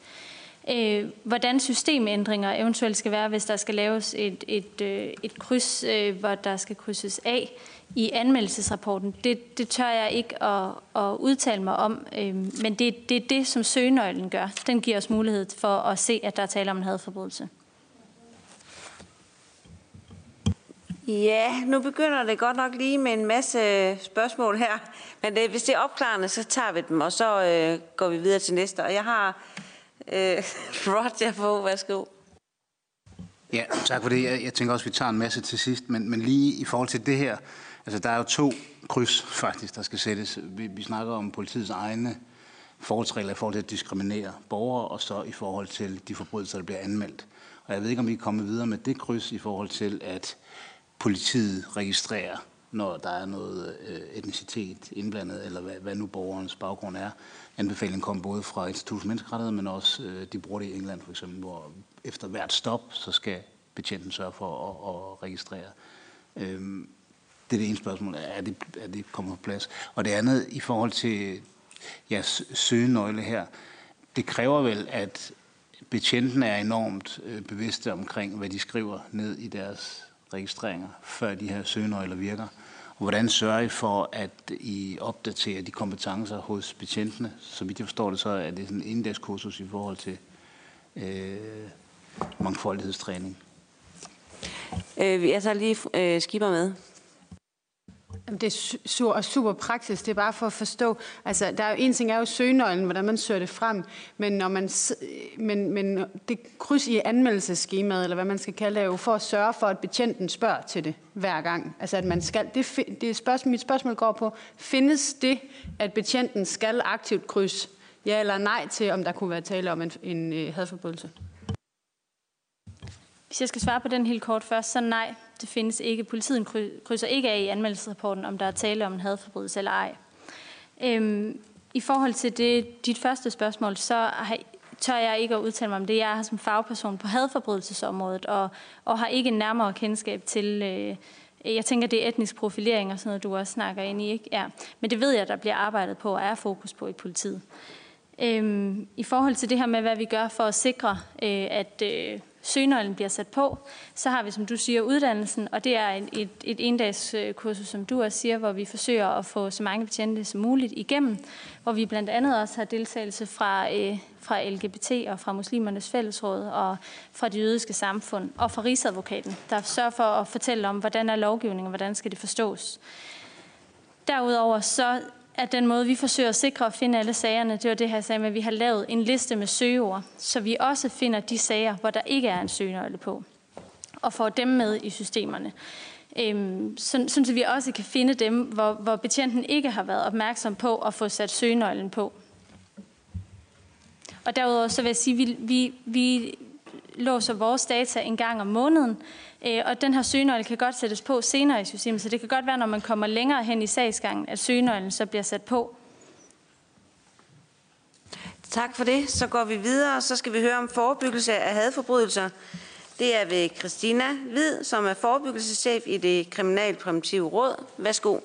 Øh, hvordan systemændringer eventuelt skal være, hvis der skal laves et, et, øh, et kryds, øh, hvor der skal krydses af i anmeldelsesrapporten, det, det tør jeg ikke at, at udtale mig om, øh, men det, det er det, som søgenøglen gør. Den giver os mulighed for at se, at der er tale om en hadforbrydelse. Ja, nu begynder det godt nok lige med en masse øh, spørgsmål her. Men det, hvis det er opklarende, så tager vi dem, og så øh, går vi videre til næste. Og jeg har øh, Roger på. Værsgo. Ja, tak for det. Jeg, jeg tænker også, at vi tager en masse til sidst. Men, men lige i forhold til det her, altså der er jo to kryds faktisk, der skal sættes. Vi, vi snakker om politiets egne forholdsregler i forhold til at diskriminere borgere, og så i forhold til de forbrydelser, der bliver anmeldt. Og jeg ved ikke, om vi er kommet videre med det kryds i forhold til, at politiet registrerer, når der er noget øh, etnicitet indblandet, eller hvad, hvad nu borgerens baggrund er. Anbefalingen kom både fra Institut for Menneskerettighed, men også øh, de bruger det i England for eksempel, hvor efter hvert stop, så skal betjenten sørge for at, at registrere. Øhm, det er det ene spørgsmål. Er det, er det kommet på plads? Og det andet i forhold til jeres søgenøgle her, det kræver vel, at betjenten er enormt øh, bevidste omkring, hvad de skriver ned i deres registreringer, før de her søgenøgler virker? Og hvordan sørger I for, at I opdaterer de kompetencer hos betjentene? Så vidt jeg forstår det, så er det sådan en inddagskursus i forhold til øh, mangfoldighedstræning. Øh, jeg tager lige øh, skipper med. Det er super, super praksis. Det er bare for at forstå. Altså, der er jo en ting er jo søgenøglen, hvordan man søger det frem, men når man, men, men det kryds i anmeldelseskemaet, eller hvad man skal kalde det, er jo for at sørge for, at betjenten spørger til det hver gang. Altså, at man skal, det, det spørgsmål, mit spørgsmål går på, findes det, at betjenten skal aktivt kryds ja eller nej til, om der kunne være tale om en, en, en hadforbrydelse? Hvis jeg skal svare på den helt kort først, så nej, det findes ikke. Politiet krydser ikke af i anmeldelsesrapporten, om der er tale om en hadforbrydelse eller ej. Øhm, I forhold til det, dit første spørgsmål, så har, tør jeg ikke at udtale mig om det. Jeg er som fagperson på hadforbrydelsesområdet, og, og har ikke nærmere kendskab til... Øh, jeg tænker, det er etnisk profilering og sådan noget, du også snakker ind i. Ikke? Ja. Men det ved jeg, der bliver arbejdet på og er fokus på i politiet. Øhm, I forhold til det her med, hvad vi gør for at sikre, øh, at øh, søgnøglen bliver sat på, så har vi, som du siger, uddannelsen, og det er et, et, et endagskursus, som du også siger, hvor vi forsøger at få så mange betjente som muligt igennem, hvor vi blandt andet også har deltagelse fra, øh, fra LGBT og fra Muslimernes Fællesråd og fra det jødiske samfund og fra Rigsadvokaten, der sørger for at fortælle om, hvordan er lovgivningen og hvordan skal det forstås. Derudover så at den måde, vi forsøger at sikre at finde alle sagerne, det var det her, jeg sagde med, at vi har lavet en liste med søgeord, så vi også finder de sager, hvor der ikke er en søgenøgle på, og får dem med i systemerne. Øhm, så, så vi også kan finde dem, hvor, hvor betjenten ikke har været opmærksom på at få sat søgenøglen på. Og derudover så vil jeg sige, at vi, vi, vi låser vores data en gang om måneden, øh, og den her søgenøgle kan godt sættes på senere i systemet, så det kan godt være, når man kommer længere hen i sagsgangen, at søgenøglen så bliver sat på. Tak for det. Så går vi videre, så skal vi høre om forebyggelse af hadforbrydelser. Det er ved Christina Hvid, som er forebyggelseschef i det Kriminalpræventive Råd. Værsgo.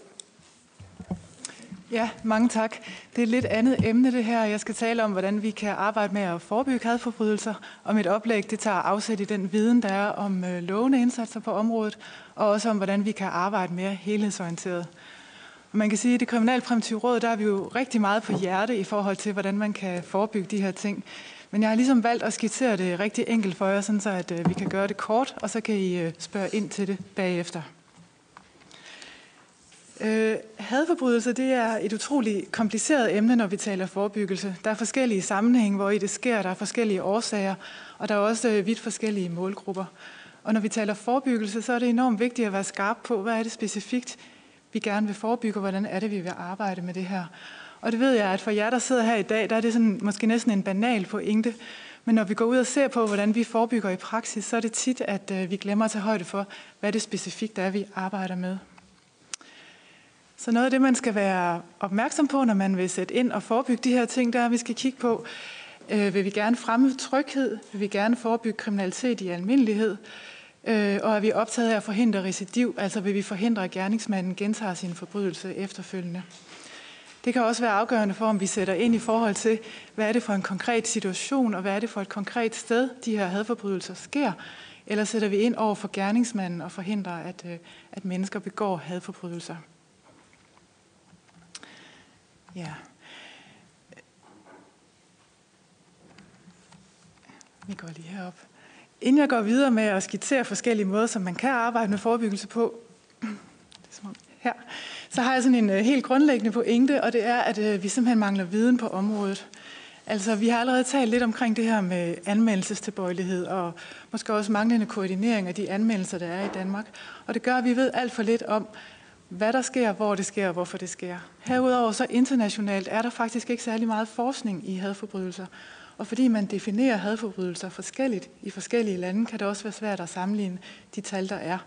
Ja, mange tak. Det er et lidt andet emne det her. Jeg skal tale om, hvordan vi kan arbejde med at forebygge hadforbrydelser. Og mit oplæg det tager afsæt i den viden, der er om øh, lovende indsatser på området, og også om, hvordan vi kan arbejde mere helhedsorienteret. Og man kan sige, at i det kriminalpræventive råd, der er vi jo rigtig meget på hjerte i forhold til, hvordan man kan forebygge de her ting. Men jeg har ligesom valgt at skitsere det rigtig enkelt for jer, sådan så at øh, vi kan gøre det kort, og så kan I øh, spørge ind til det bagefter. Øh, hadforbrydelser det er et utroligt kompliceret emne, når vi taler forebyggelse. Der er forskellige sammenhænge, hvor i det sker, der er forskellige årsager, og der er også øh, vidt forskellige målgrupper. Og når vi taler forebyggelse, så er det enormt vigtigt at være skarp på, hvad er det specifikt, vi gerne vil forebygge, og hvordan er det, vi vil arbejde med det her. Og det ved jeg, at for jer, der sidder her i dag, der er det sådan, måske næsten en banal pointe. Men når vi går ud og ser på, hvordan vi forebygger i praksis, så er det tit, at øh, vi glemmer at tage højde for, hvad det specifikt er, vi arbejder med. Så noget af det, man skal være opmærksom på, når man vil sætte ind og forebygge de her ting, der er, at vi skal kigge på, øh, vil vi gerne fremme tryghed, vil vi gerne forebygge kriminalitet i almindelighed, øh, og er vi optaget af at forhindre recidiv, altså vil vi forhindre, at gerningsmanden gentager sin forbrydelse efterfølgende. Det kan også være afgørende for, om vi sætter ind i forhold til, hvad er det for en konkret situation, og hvad er det for et konkret sted, de her hadforbrydelser sker, eller sætter vi ind over for gerningsmanden og forhindrer, at, øh, at mennesker begår hadforbrydelser. Ja. Vi går lige herop. Inden jeg går videre med at skitsere forskellige måder, som man kan arbejde med forebyggelse på, her, så har jeg sådan en øh, helt grundlæggende pointe, og det er, at øh, vi simpelthen mangler viden på området. Altså, vi har allerede talt lidt omkring det her med anmeldelsestilbøjelighed, og måske også manglende koordinering af de anmeldelser, der er i Danmark. Og det gør, at vi ved alt for lidt om, hvad der sker, hvor det sker og hvorfor det sker. Herudover så internationalt er der faktisk ikke særlig meget forskning i hadforbrydelser. Og fordi man definerer hadforbrydelser forskelligt i forskellige lande, kan det også være svært at sammenligne de tal, der er.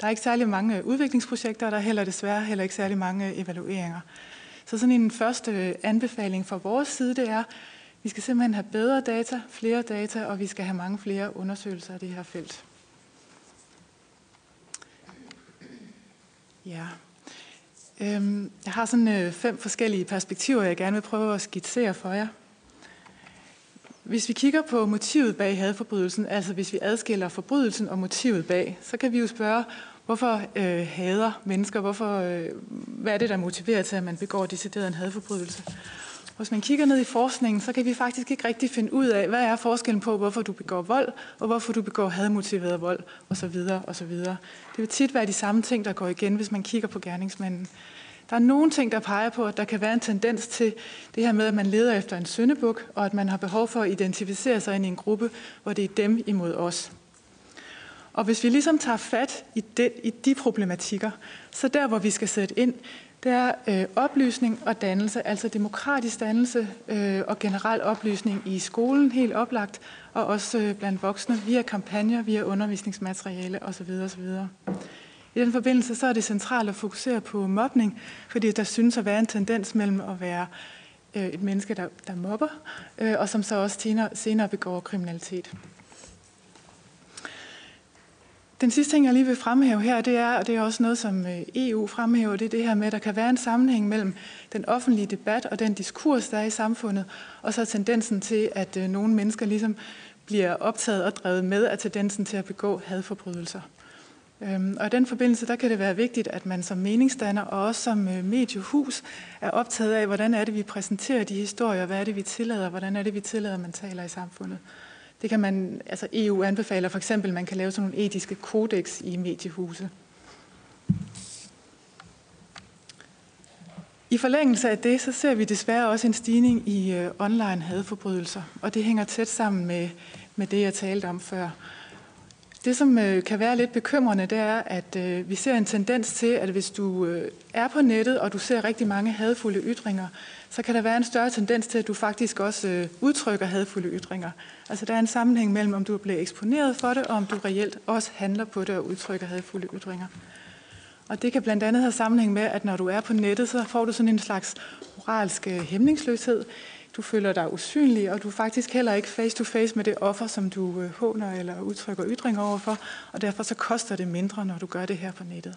Der er ikke særlig mange udviklingsprojekter, og der er heller desværre heller ikke særlig mange evalueringer. Så sådan en første anbefaling fra vores side, det er, at vi skal simpelthen have bedre data, flere data, og vi skal have mange flere undersøgelser af det her felt. Ja. Øhm, jeg har sådan øh, fem forskellige perspektiver, jeg gerne vil prøve at skitsere for jer. Hvis vi kigger på motivet bag hadforbrydelsen, altså hvis vi adskiller forbrydelsen og motivet bag, så kan vi jo spørge, hvorfor øh, hader mennesker, hvorfor, øh, hvad er det, der motiverer til, at man begår decideret en hadforbrydelse? Hvis man kigger ned i forskningen, så kan vi faktisk ikke rigtig finde ud af, hvad er forskellen på, hvorfor du begår vold, og hvorfor du begår hadmotiveret vold, osv. osv. Det vil tit være de samme ting, der går igen, hvis man kigger på gerningsmanden. Der er nogle ting, der peger på, at der kan være en tendens til det her med, at man leder efter en syndebuk, og at man har behov for at identificere sig ind i en gruppe, hvor det er dem imod os. Og hvis vi ligesom tager fat i, det, i de problematikker, så der, hvor vi skal sætte ind, det er øh, oplysning og dannelse, altså demokratisk dannelse øh, og generel oplysning i skolen, helt oplagt, og også øh, blandt voksne via kampagner, via undervisningsmateriale osv. osv. I den forbindelse så er det centralt at fokusere på mobning, fordi der synes at være en tendens mellem at være øh, et menneske, der, der mobber, øh, og som så også senere, senere begår kriminalitet. Den sidste ting, jeg lige vil fremhæve her, det er, og det er også noget, som øh, EU fremhæver, det er det her med, at der kan være en sammenhæng mellem den offentlige debat og den diskurs, der er i samfundet, og så tendensen til, at øh, nogle mennesker ligesom bliver optaget og drevet med af tendensen til at begå hadforbrydelser. Øhm, og i den forbindelse, der kan det være vigtigt, at man som meningsdanner og også som øh, mediehus er optaget af, hvordan er det, vi præsenterer de historier, hvad er det, vi tillader, hvordan er det, vi tillader, man taler i samfundet. Det kan man, altså EU anbefaler for eksempel, at man kan lave sådan nogle etiske kodex i mediehuse. I forlængelse af det, så ser vi desværre også en stigning i øh, online hadforbrydelser, og det hænger tæt sammen med, med det, jeg talte om før. Det, som øh, kan være lidt bekymrende, det er, at øh, vi ser en tendens til, at hvis du øh, er på nettet, og du ser rigtig mange hadfulde ytringer, så kan der være en større tendens til, at du faktisk også øh, udtrykker hadfulde ytringer. Altså der er en sammenhæng mellem, om du bliver eksponeret for det, og om du reelt også handler på det og udtrykker hadfulde ytringer. Og det kan blandt andet have sammenhæng med, at når du er på nettet, så får du sådan en slags moralsk øh, hæmningsløshed. Du føler dig usynlig, og du er faktisk heller ikke face to face med det offer, som du øh, håner eller udtrykker ytringer overfor, og derfor så koster det mindre, når du gør det her på nettet.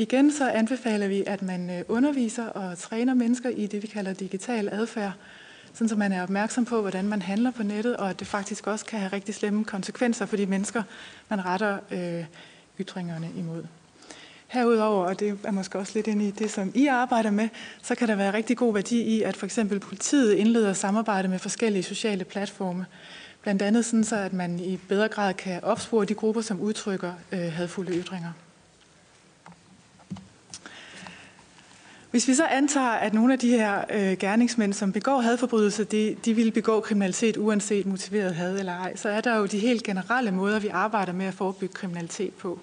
Igen så anbefaler vi, at man øh, underviser og træner mennesker i det, vi kalder digital adfærd, sådan så man er opmærksom på, hvordan man handler på nettet, og at det faktisk også kan have rigtig slemme konsekvenser for de mennesker, man retter øh, ytringerne imod. Herudover, og det er måske også lidt ind i det, som I arbejder med, så kan der være rigtig god værdi i, at for eksempel politiet indleder samarbejde med forskellige sociale platforme. Blandt andet sådan så, at man i bedre grad kan opspore de grupper, som udtrykker øh, hadfulde ytringer. Hvis vi så antager, at nogle af de her øh, gerningsmænd, som begår hadforbrydelser, de, de vil begå kriminalitet uanset motiveret had eller ej, så er der jo de helt generelle måder, vi arbejder med at forebygge kriminalitet på.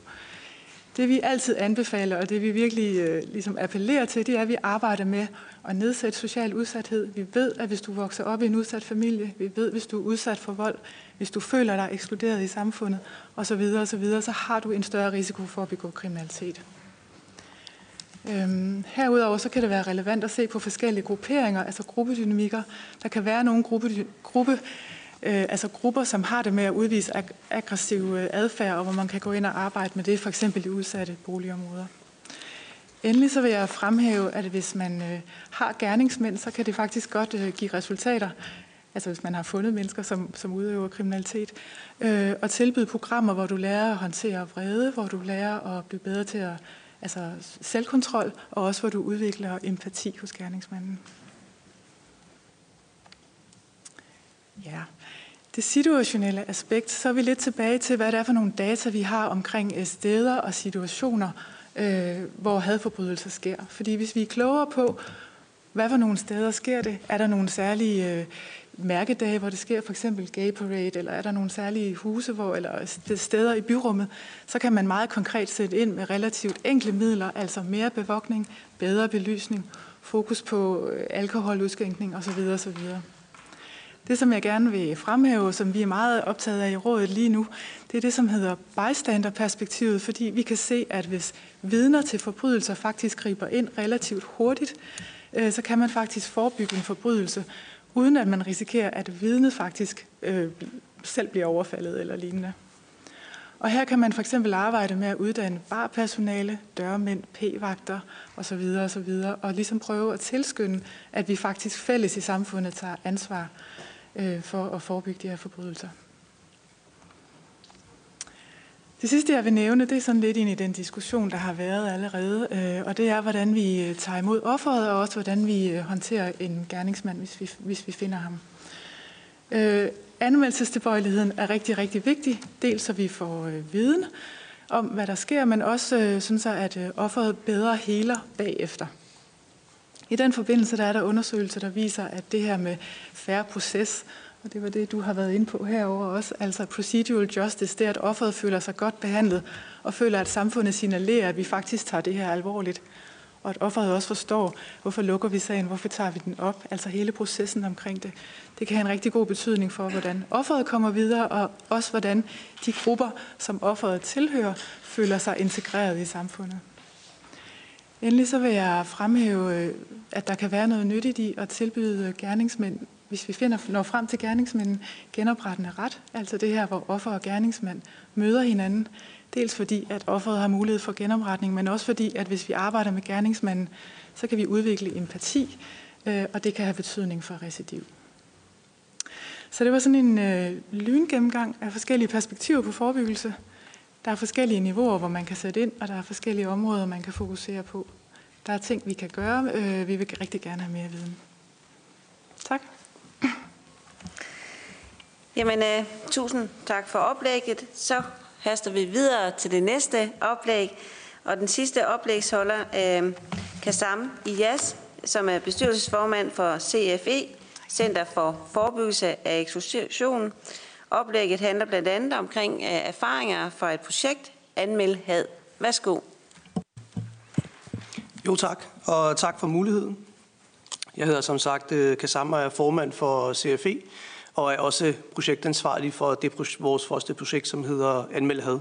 Det vi altid anbefaler, og det vi virkelig øh, ligesom appellerer til, det er, at vi arbejder med at nedsætte social udsathed. Vi ved, at hvis du vokser op i en udsat familie, vi ved, hvis du er udsat for vold, hvis du føler dig ekskluderet i samfundet osv., osv., så har du en større risiko for at begå kriminalitet. Øhm, herudover så kan det være relevant at se på forskellige grupperinger, altså gruppedynamikker. Der kan være nogle gruppe, gruppe øh, altså grupper, som har det med at udvise ag- aggressiv øh, adfærd, og hvor man kan gå ind og arbejde med det, for eksempel i udsatte boligområder. Endelig så vil jeg fremhæve, at hvis man øh, har gerningsmænd, så kan det faktisk godt øh, give resultater, altså hvis man har fundet mennesker, som, som udøver kriminalitet, øh, og tilbyde programmer, hvor du lærer at håndtere vrede, hvor du lærer at blive bedre til at altså selvkontrol, og også hvor du udvikler empati hos gerningsmanden. Ja, det situationelle aspekt, så er vi lidt tilbage til, hvad det er for nogle data, vi har omkring øh, steder og situationer, øh, hvor hadforbrydelser sker. Fordi hvis vi er klogere på, hvad for nogle steder sker det, er der nogle særlige øh, mærkedage, hvor det sker, for eksempel gay parade, eller er der nogle særlige huse, hvor, eller steder i byrummet, så kan man meget konkret sætte ind med relativt enkle midler, altså mere bevogtning, bedre belysning, fokus på øh, alkoholudskænkning osv. osv. Det, som jeg gerne vil fremhæve, som vi er meget optaget af i rådet lige nu, det er det, som hedder bystanderperspektivet, fordi vi kan se, at hvis vidner til forbrydelser faktisk griber ind relativt hurtigt, øh, så kan man faktisk forebygge en forbrydelse, uden at man risikerer, at vidnet faktisk øh, selv bliver overfaldet eller lignende. Og her kan man for eksempel arbejde med at uddanne barpersonale, dørmænd, p-vagter osv. osv. og ligesom prøve at tilskynde, at vi faktisk fælles i samfundet tager ansvar øh, for at forebygge de her forbrydelser. Det sidste, jeg vil nævne, det er sådan lidt ind i den diskussion, der har været allerede, øh, og det er, hvordan vi øh, tager imod offeret, og også hvordan vi øh, håndterer en gerningsmand, hvis vi, hvis vi finder ham. Øh, anmeldelsestilbøjeligheden er rigtig, rigtig vigtig, dels så vi får øh, viden om, hvad der sker, men også øh, synes så, at øh, offeret bedre heler bagefter. I den forbindelse der er der undersøgelser, der viser, at det her med færre proces og det var det, du har været inde på herover også. Altså procedural justice, det er, at offeret føler sig godt behandlet, og føler, at samfundet signalerer, at vi faktisk tager det her alvorligt. og at offeret også forstår, hvorfor lukker vi sagen, hvorfor tager vi den op, altså hele processen omkring det. Det kan have en rigtig god betydning for, hvordan offeret kommer videre, og også hvordan de grupper, som offeret tilhører, føler sig integreret i samfundet. Endelig så vil jeg fremhæve, øh, at der kan være noget nyttigt i at tilbyde gerningsmænd, hvis vi finder, når frem til gerningsmanden, genoprettende ret, altså det her, hvor offer og gerningsmand møder hinanden, dels fordi, at offeret har mulighed for genopretning, men også fordi, at hvis vi arbejder med gerningsmanden, så kan vi udvikle empati, øh, og det kan have betydning for recidiv. Så det var sådan en øh, lyngennemgang af forskellige perspektiver på forebyggelse. Der er forskellige niveauer, hvor man kan sætte ind, og der er forskellige områder, man kan fokusere på. Der er ting, vi kan gøre. Øh, vi vil rigtig gerne have mere viden. Jamen, uh, tusind tak for oplægget. Så haster vi videre til det næste oplæg. Og den sidste oplægsholder øh, er uh, Iyas, som er bestyrelsesformand for CFE, Center for Forebyggelse af Eksklusion. Oplægget handler blandt andet omkring uh, erfaringer fra et projekt, Anmeld Had. Værsgo. Jo tak, og tak for muligheden. Jeg hedder som sagt Kasam og er formand for CFE, og er også projektansvarlig for det, vores første projekt, som hedder Anmeld Had.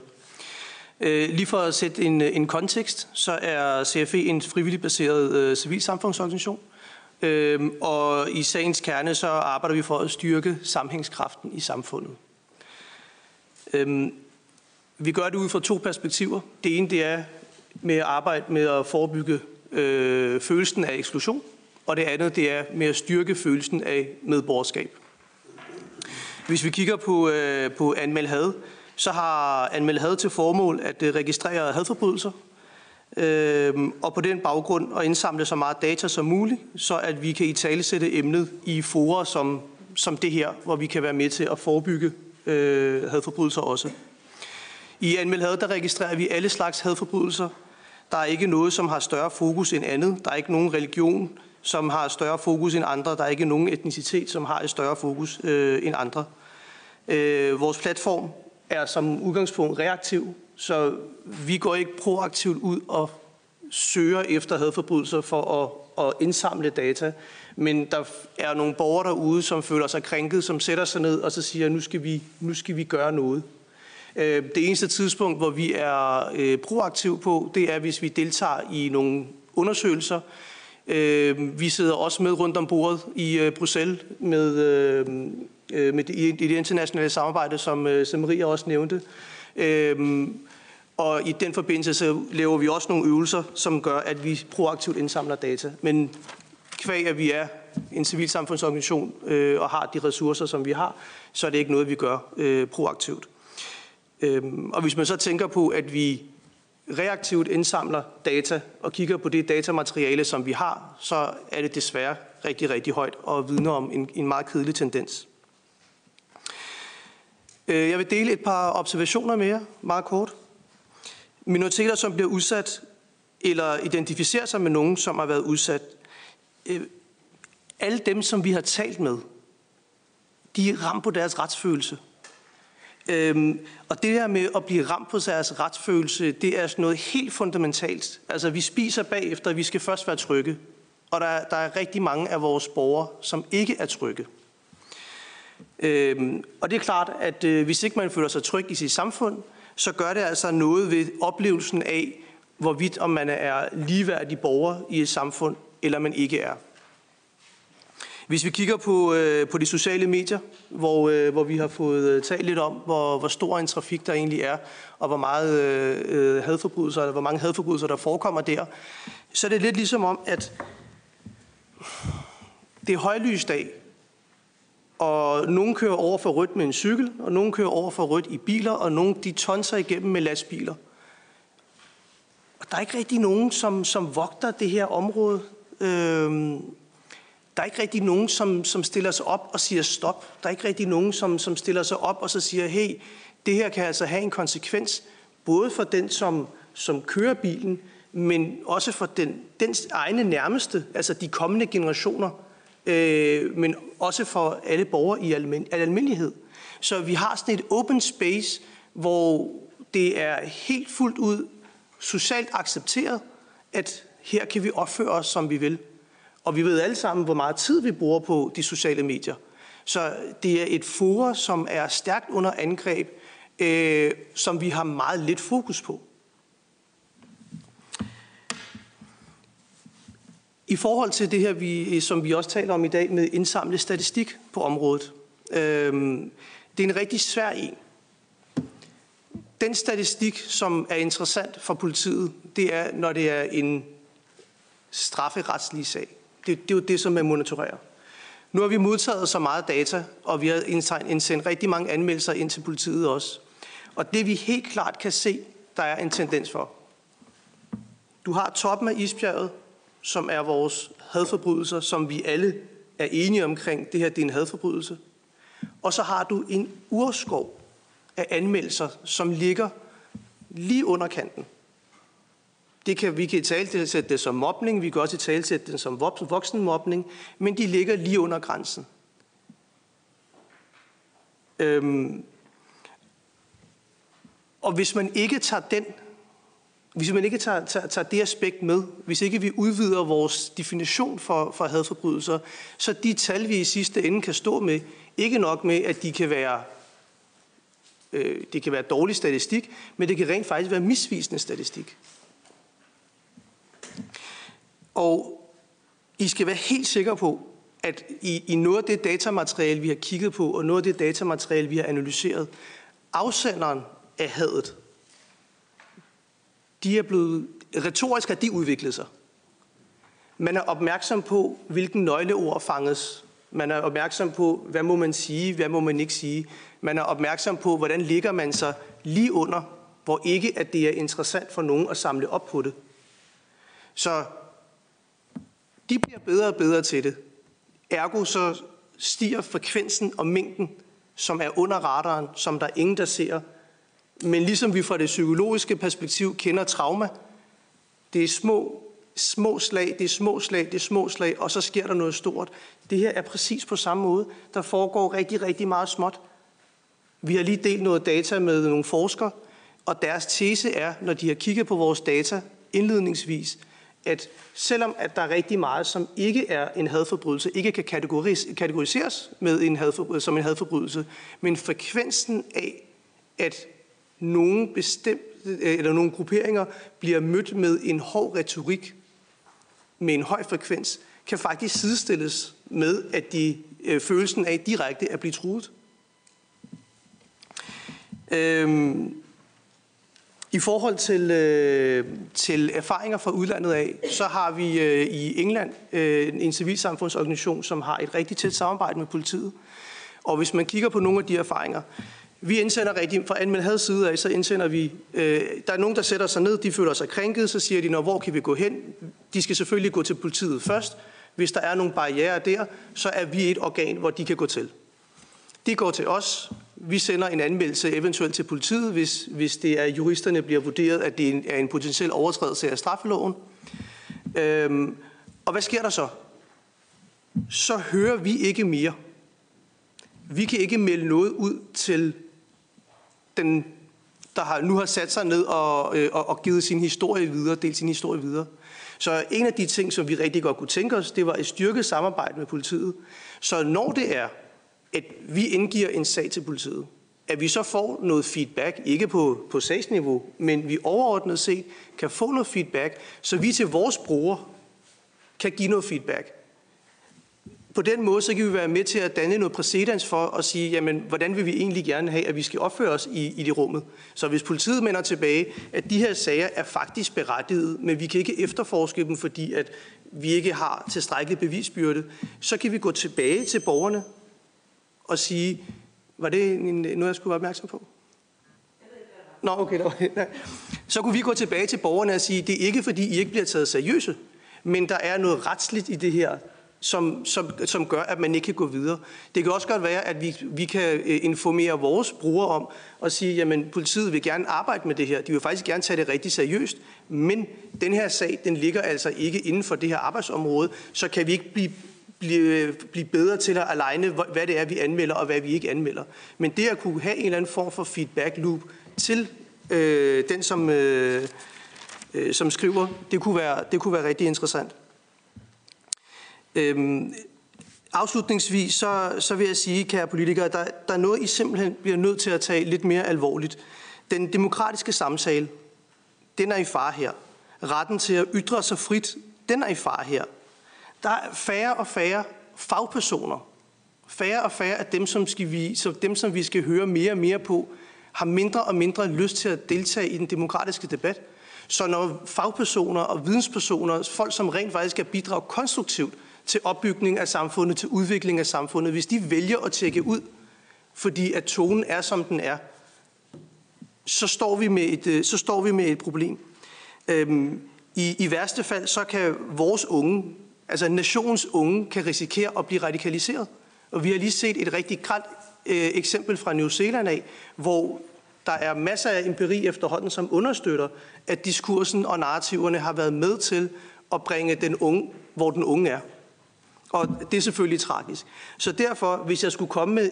Øh, lige for at sætte en, en kontekst, så er CFE en frivillig baseret øh, civilsamfundsorganisation, øh, og i sagens kerne så arbejder vi for at styrke sammenhængskraften i samfundet. Øh, vi gør det ud fra to perspektiver. Det ene det er med at arbejde med at forebygge øh, følelsen af eksklusion, og det andet det er med at styrke følelsen af medborgerskab. Hvis vi kigger på, øh, på Anmeld Had, så har Anmeld Had til formål at øh, registrere hadforbrydelser, øh, og på den baggrund at indsamle så meget data som muligt, så at vi kan i talesætte emnet i forer som, som det her, hvor vi kan være med til at forebygge øh, hadforbrydelser også. I Anmeld Had, der registrerer vi alle slags hadforbrydelser. Der er ikke noget, som har større fokus end andet. Der er ikke nogen religion, som har større fokus end andre. Der er ikke nogen etnicitet, som har et større fokus øh, end andre. Øh, vores platform er som udgangspunkt reaktiv, så vi går ikke proaktivt ud og søger efter hadforbrydelser for at, at indsamle data. Men der er nogle borgere derude, som føler sig krænket, som sætter sig ned og så siger, nu skal vi, nu skal vi gøre noget. Øh, det eneste tidspunkt, hvor vi er øh, proaktiv på, det er, hvis vi deltager i nogle undersøgelser, Øhm, vi sidder også med rundt om bordet i øh, Bruxelles med, øh, øh, med det, i det internationale samarbejde, som, som Maria også nævnte. Øhm, og i den forbindelse så laver vi også nogle øvelser, som gør, at vi proaktivt indsamler data. Men kvæg, at vi er en civilsamfundsorganisation øh, og har de ressourcer, som vi har, så er det ikke noget, vi gør øh, proaktivt. Øhm, og hvis man så tænker på, at vi reaktivt indsamler data og kigger på det datamateriale, som vi har, så er det desværre rigtig, rigtig højt og vidner om en, en meget kedelig tendens. Øh, jeg vil dele et par observationer med jer, meget kort. Minoriteter, som bliver udsat eller identificerer sig med nogen, som har været udsat. Øh, alle dem, som vi har talt med, de er ramt på deres retsfølelse. Øhm, og det her med at blive ramt på deres retsfølelse, det er sådan noget helt fundamentalt. Altså, vi spiser bagefter, vi skal først være trygge. Og der, der er rigtig mange af vores borgere, som ikke er trygge. Øhm, og det er klart, at øh, hvis ikke man føler sig tryg i sit samfund, så gør det altså noget ved oplevelsen af, hvorvidt om man er ligeværdig borger i et samfund, eller man ikke er. Hvis vi kigger på, øh, på de sociale medier, hvor, øh, hvor vi har fået øh, talt lidt om, hvor, hvor stor en trafik der egentlig er, og hvor, meget, øh, øh, hadforbrydelser, hvor mange hadforbrydelser der forekommer der, så er det lidt ligesom om, at det er højlysdag, og nogen kører over for rødt med en cykel, og nogen kører over for rødt i biler, og nogen de tonser igennem med lastbiler. Og der er ikke rigtig nogen, som, som vogter det her område. Øh, der er ikke rigtig nogen, som, som stiller sig op og siger stop. Der er ikke rigtig nogen, som, som stiller sig op og så siger, hey, det her kan altså have en konsekvens, både for den, som, som kører bilen, men også for den, dens egne nærmeste, altså de kommende generationer, øh, men også for alle borgere i almen, almindelighed. Så vi har sådan et open space, hvor det er helt fuldt ud socialt accepteret, at her kan vi opføre os, som vi vil. Og vi ved alle sammen, hvor meget tid vi bruger på de sociale medier. Så det er et forum, som er stærkt under angreb, øh, som vi har meget lidt fokus på. I forhold til det her, vi, som vi også taler om i dag, med indsamlet statistik på området. Øh, det er en rigtig svær en. Den statistik, som er interessant for politiet, det er, når det er en strafferetslig sag. Det, det er jo det, som man monitorerer. Nu har vi modtaget så meget data, og vi har indsendt rigtig mange anmeldelser ind til politiet også. Og det vi helt klart kan se, der er en tendens for. Du har toppen af isbjerget, som er vores hadforbrydelser, som vi alle er enige omkring. Det her det er en hadforbrydelse. Og så har du en urskov af anmeldelser, som ligger lige under kanten. Det kan, vi kan tale sætte det som mobning, vi kan også tale det som voksenmobning, men de ligger lige under grænsen. Øhm, og hvis man ikke tager den, hvis man ikke tager, tager, tager det aspekt med, hvis ikke vi udvider vores definition for, for hadforbrydelser, så de tal, vi i sidste ende kan stå med, ikke nok med, at de kan være øh, det kan være dårlig statistik, men det kan rent faktisk være misvisende statistik. Og I skal være helt sikre på, at i, i noget af det datamateriale, vi har kigget på, og noget af det datamateriale, vi har analyseret, afsenderen af hadet, de er blevet, retorisk har de udviklet sig. Man er opmærksom på, hvilken nøgleord fanges. Man er opmærksom på, hvad må man sige, hvad må man ikke sige. Man er opmærksom på, hvordan ligger man sig lige under, hvor ikke at det er interessant for nogen at samle op på det. Så de bliver bedre og bedre til det. Ergo så stiger frekvensen og mængden, som er under radaren, som der er ingen, der ser. Men ligesom vi fra det psykologiske perspektiv kender trauma, det er små, små slag, det er små slag, det er små slag, og så sker der noget stort. Det her er præcis på samme måde. Der foregår rigtig, rigtig meget småt. Vi har lige delt noget data med nogle forskere, og deres tese er, når de har kigget på vores data indledningsvis, at selvom at der er rigtig meget, som ikke er en hadforbrydelse, ikke kan kategoris- kategoriseres med en hadforbrydelse, som en hadforbrydelse, men frekvensen af, at nogle bestemt, øh, eller nogle grupperinger bliver mødt med en hård retorik med en høj frekvens, kan faktisk sidestilles med, at de øh, følelsen af direkte at blive truet. Øhm, i forhold til, øh, til erfaringer fra udlandet af, så har vi øh, i England øh, en civilsamfundsorganisation, som har et rigtig tæt samarbejde med politiet. Og hvis man kigger på nogle af de erfaringer, vi indsender rigtig, fra Anmelheds side af, så indsender vi, øh, der er nogen, der sætter sig ned, de føler sig krænket, så siger de, når hvor kan vi gå hen? De skal selvfølgelig gå til politiet først. Hvis der er nogle barriere der, så er vi et organ, hvor de kan gå til. De går til os, vi sender en anmeldelse eventuelt til politiet, hvis, hvis det er juristerne bliver vurderet, at det er en potentiel overtrædelse af straffeloven. Øhm, og hvad sker der så? Så hører vi ikke mere. Vi kan ikke melde noget ud til den, der har, nu har sat sig ned og, øh, og, og givet sin historie videre, delt sin historie videre. Så en af de ting, som vi rigtig godt kunne tænke os, det var et styrket samarbejde med politiet. Så når det er, at vi indgiver en sag til politiet, at vi så får noget feedback, ikke på, på sagsniveau, men vi overordnet set kan få noget feedback, så vi til vores brugere kan give noget feedback. På den måde så kan vi være med til at danne noget præcedens for at sige, jamen, hvordan vil vi egentlig gerne have, at vi skal opføre os i, i det rummet. Så hvis politiet mener tilbage, at de her sager er faktisk berettiget, men vi kan ikke efterforske dem, fordi at vi ikke har tilstrækkeligt bevisbyrde, så kan vi gå tilbage til borgerne og sige, var det noget, jeg skulle være opmærksom på? Nå, okay. Så kunne vi gå tilbage til borgerne og sige, det er ikke fordi, I ikke bliver taget seriøse, men der er noget retsligt i det her, som, som, som gør, at man ikke kan gå videre. Det kan også godt være, at vi, vi kan øh, informere vores brugere om og sige, jamen politiet vil gerne arbejde med det her. De vil faktisk gerne tage det rigtig seriøst, men den her sag, den ligger altså ikke inden for det her arbejdsområde, så kan vi ikke blive blive, øh, blive bedre til at aligne, hvad det er, vi anmelder, og hvad vi ikke anmelder. Men det at kunne have en eller anden form for feedback loop til øh, den, som, øh, øh, som skriver. Det kunne være, det kunne være rigtig interessant. Øhm, afslutningsvis så, så vil jeg sige, kære politikere, der, der er noget, I simpelthen bliver nødt til at tage lidt mere alvorligt. Den demokratiske samtale, den er i far her. Retten til at ytre sig frit, den er i far her. Der er færre og færre fagpersoner, færre og færre af dem, som, skal vi, så dem, som vi skal høre mere og mere på, har mindre og mindre lyst til at deltage i den demokratiske debat. Så når fagpersoner og videnspersoner, folk som rent faktisk skal bidrage konstruktivt til opbygning af samfundet, til udvikling af samfundet, hvis de vælger at tjekke ud, fordi at tonen er, som den er, så står vi med et, øh, så står vi med et problem. Øhm, i, I værste fald, så kan vores unge, altså nations unge, kan risikere at blive radikaliseret. Og vi har lige set et rigtig gralt øh, eksempel fra New Zealand af, hvor der er masser af empiri efterhånden, som understøtter, at diskursen og narrativerne har været med til at bringe den unge, hvor den unge er. Og det er selvfølgelig tragisk. Så derfor, hvis jeg skulle komme med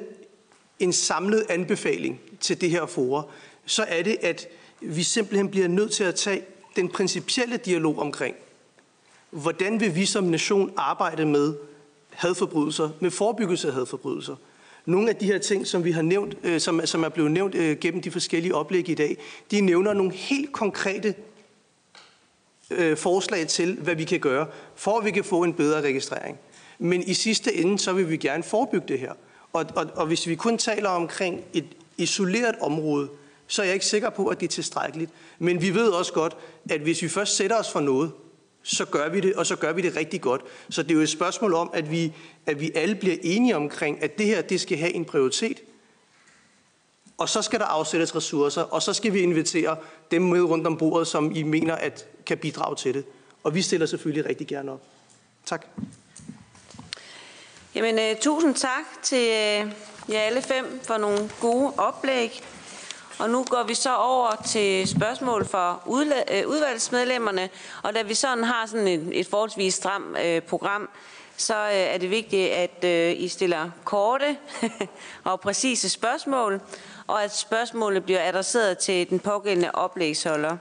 en samlet anbefaling til det her forår, så er det, at vi simpelthen bliver nødt til at tage den principielle dialog omkring, hvordan vil vi som nation arbejde med hadforbrydelser, med forebyggelse af hadforbrydelser. Nogle af de her ting, som vi har nævnt, øh, som, som er blevet nævnt øh, gennem de forskellige oplæg i dag, de nævner nogle helt konkrete øh, forslag til, hvad vi kan gøre, for at vi kan få en bedre registrering. Men i sidste ende, så vil vi gerne forebygge det her. Og, og, og hvis vi kun taler omkring et isoleret område, så er jeg ikke sikker på, at det er tilstrækkeligt. Men vi ved også godt, at hvis vi først sætter os for noget, så gør vi det, og så gør vi det rigtig godt. Så det er jo et spørgsmål om, at vi, at vi alle bliver enige omkring, at det her det skal have en prioritet. Og så skal der afsættes ressourcer, og så skal vi invitere dem med rundt om bordet, som I mener at kan bidrage til det. Og vi stiller selvfølgelig rigtig gerne op. Tak. Jamen, øh, tusind tak til øh, jer alle fem for nogle gode oplæg. Og nu går vi så over til spørgsmål fra øh, udvalgsmedlemmerne, og da vi sådan har sådan et, et forholdsvis stramt øh, program, så øh, er det vigtigt, at øh, I stiller korte og præcise spørgsmål, og at spørgsmålet bliver adresseret til den pågældende oplægsholder.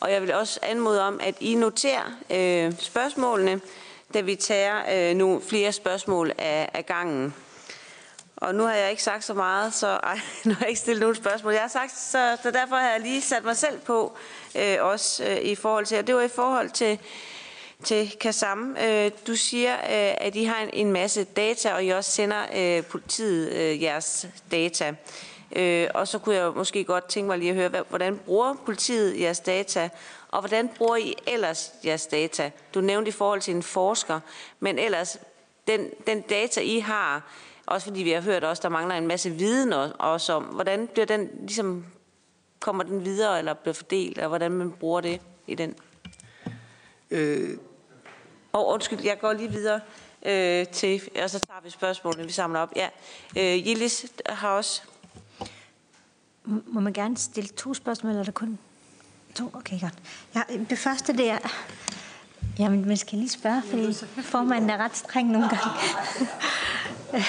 Og jeg vil også anmode om, at I noterer øh, spørgsmålene, da vi tager øh, nu flere spørgsmål af, af gangen. Og nu har jeg ikke sagt så meget, så ej, nu har jeg ikke stillet nogen spørgsmål. Jeg har sagt, så, så derfor har jeg lige sat mig selv på, øh, også øh, i forhold til, og det var i forhold til, til Kasam. Øh, du siger, øh, at I har en, en masse data, og I også sender øh, politiet øh, jeres data. Øh, og så kunne jeg måske godt tænke mig lige at høre, hvordan bruger politiet jeres data, og hvordan bruger I ellers jeres data? Du nævnte i forhold til en forsker, men ellers, den, den data I har, også fordi vi har hørt også, der mangler en masse viden også om, hvordan bliver den ligesom, kommer den videre eller bliver fordelt, og hvordan man bruger det i den? Øh. Og undskyld, jeg går lige videre øh, til, og så tager vi spørgsmålene, vi samler op. Ja, øh, Jillis har også... Må man gerne stille to spørgsmål, eller er det kun to? Okay, godt. Ja, det første, det er... Jamen, man skal lige spørge, fordi formanden er ret streng nogle gange.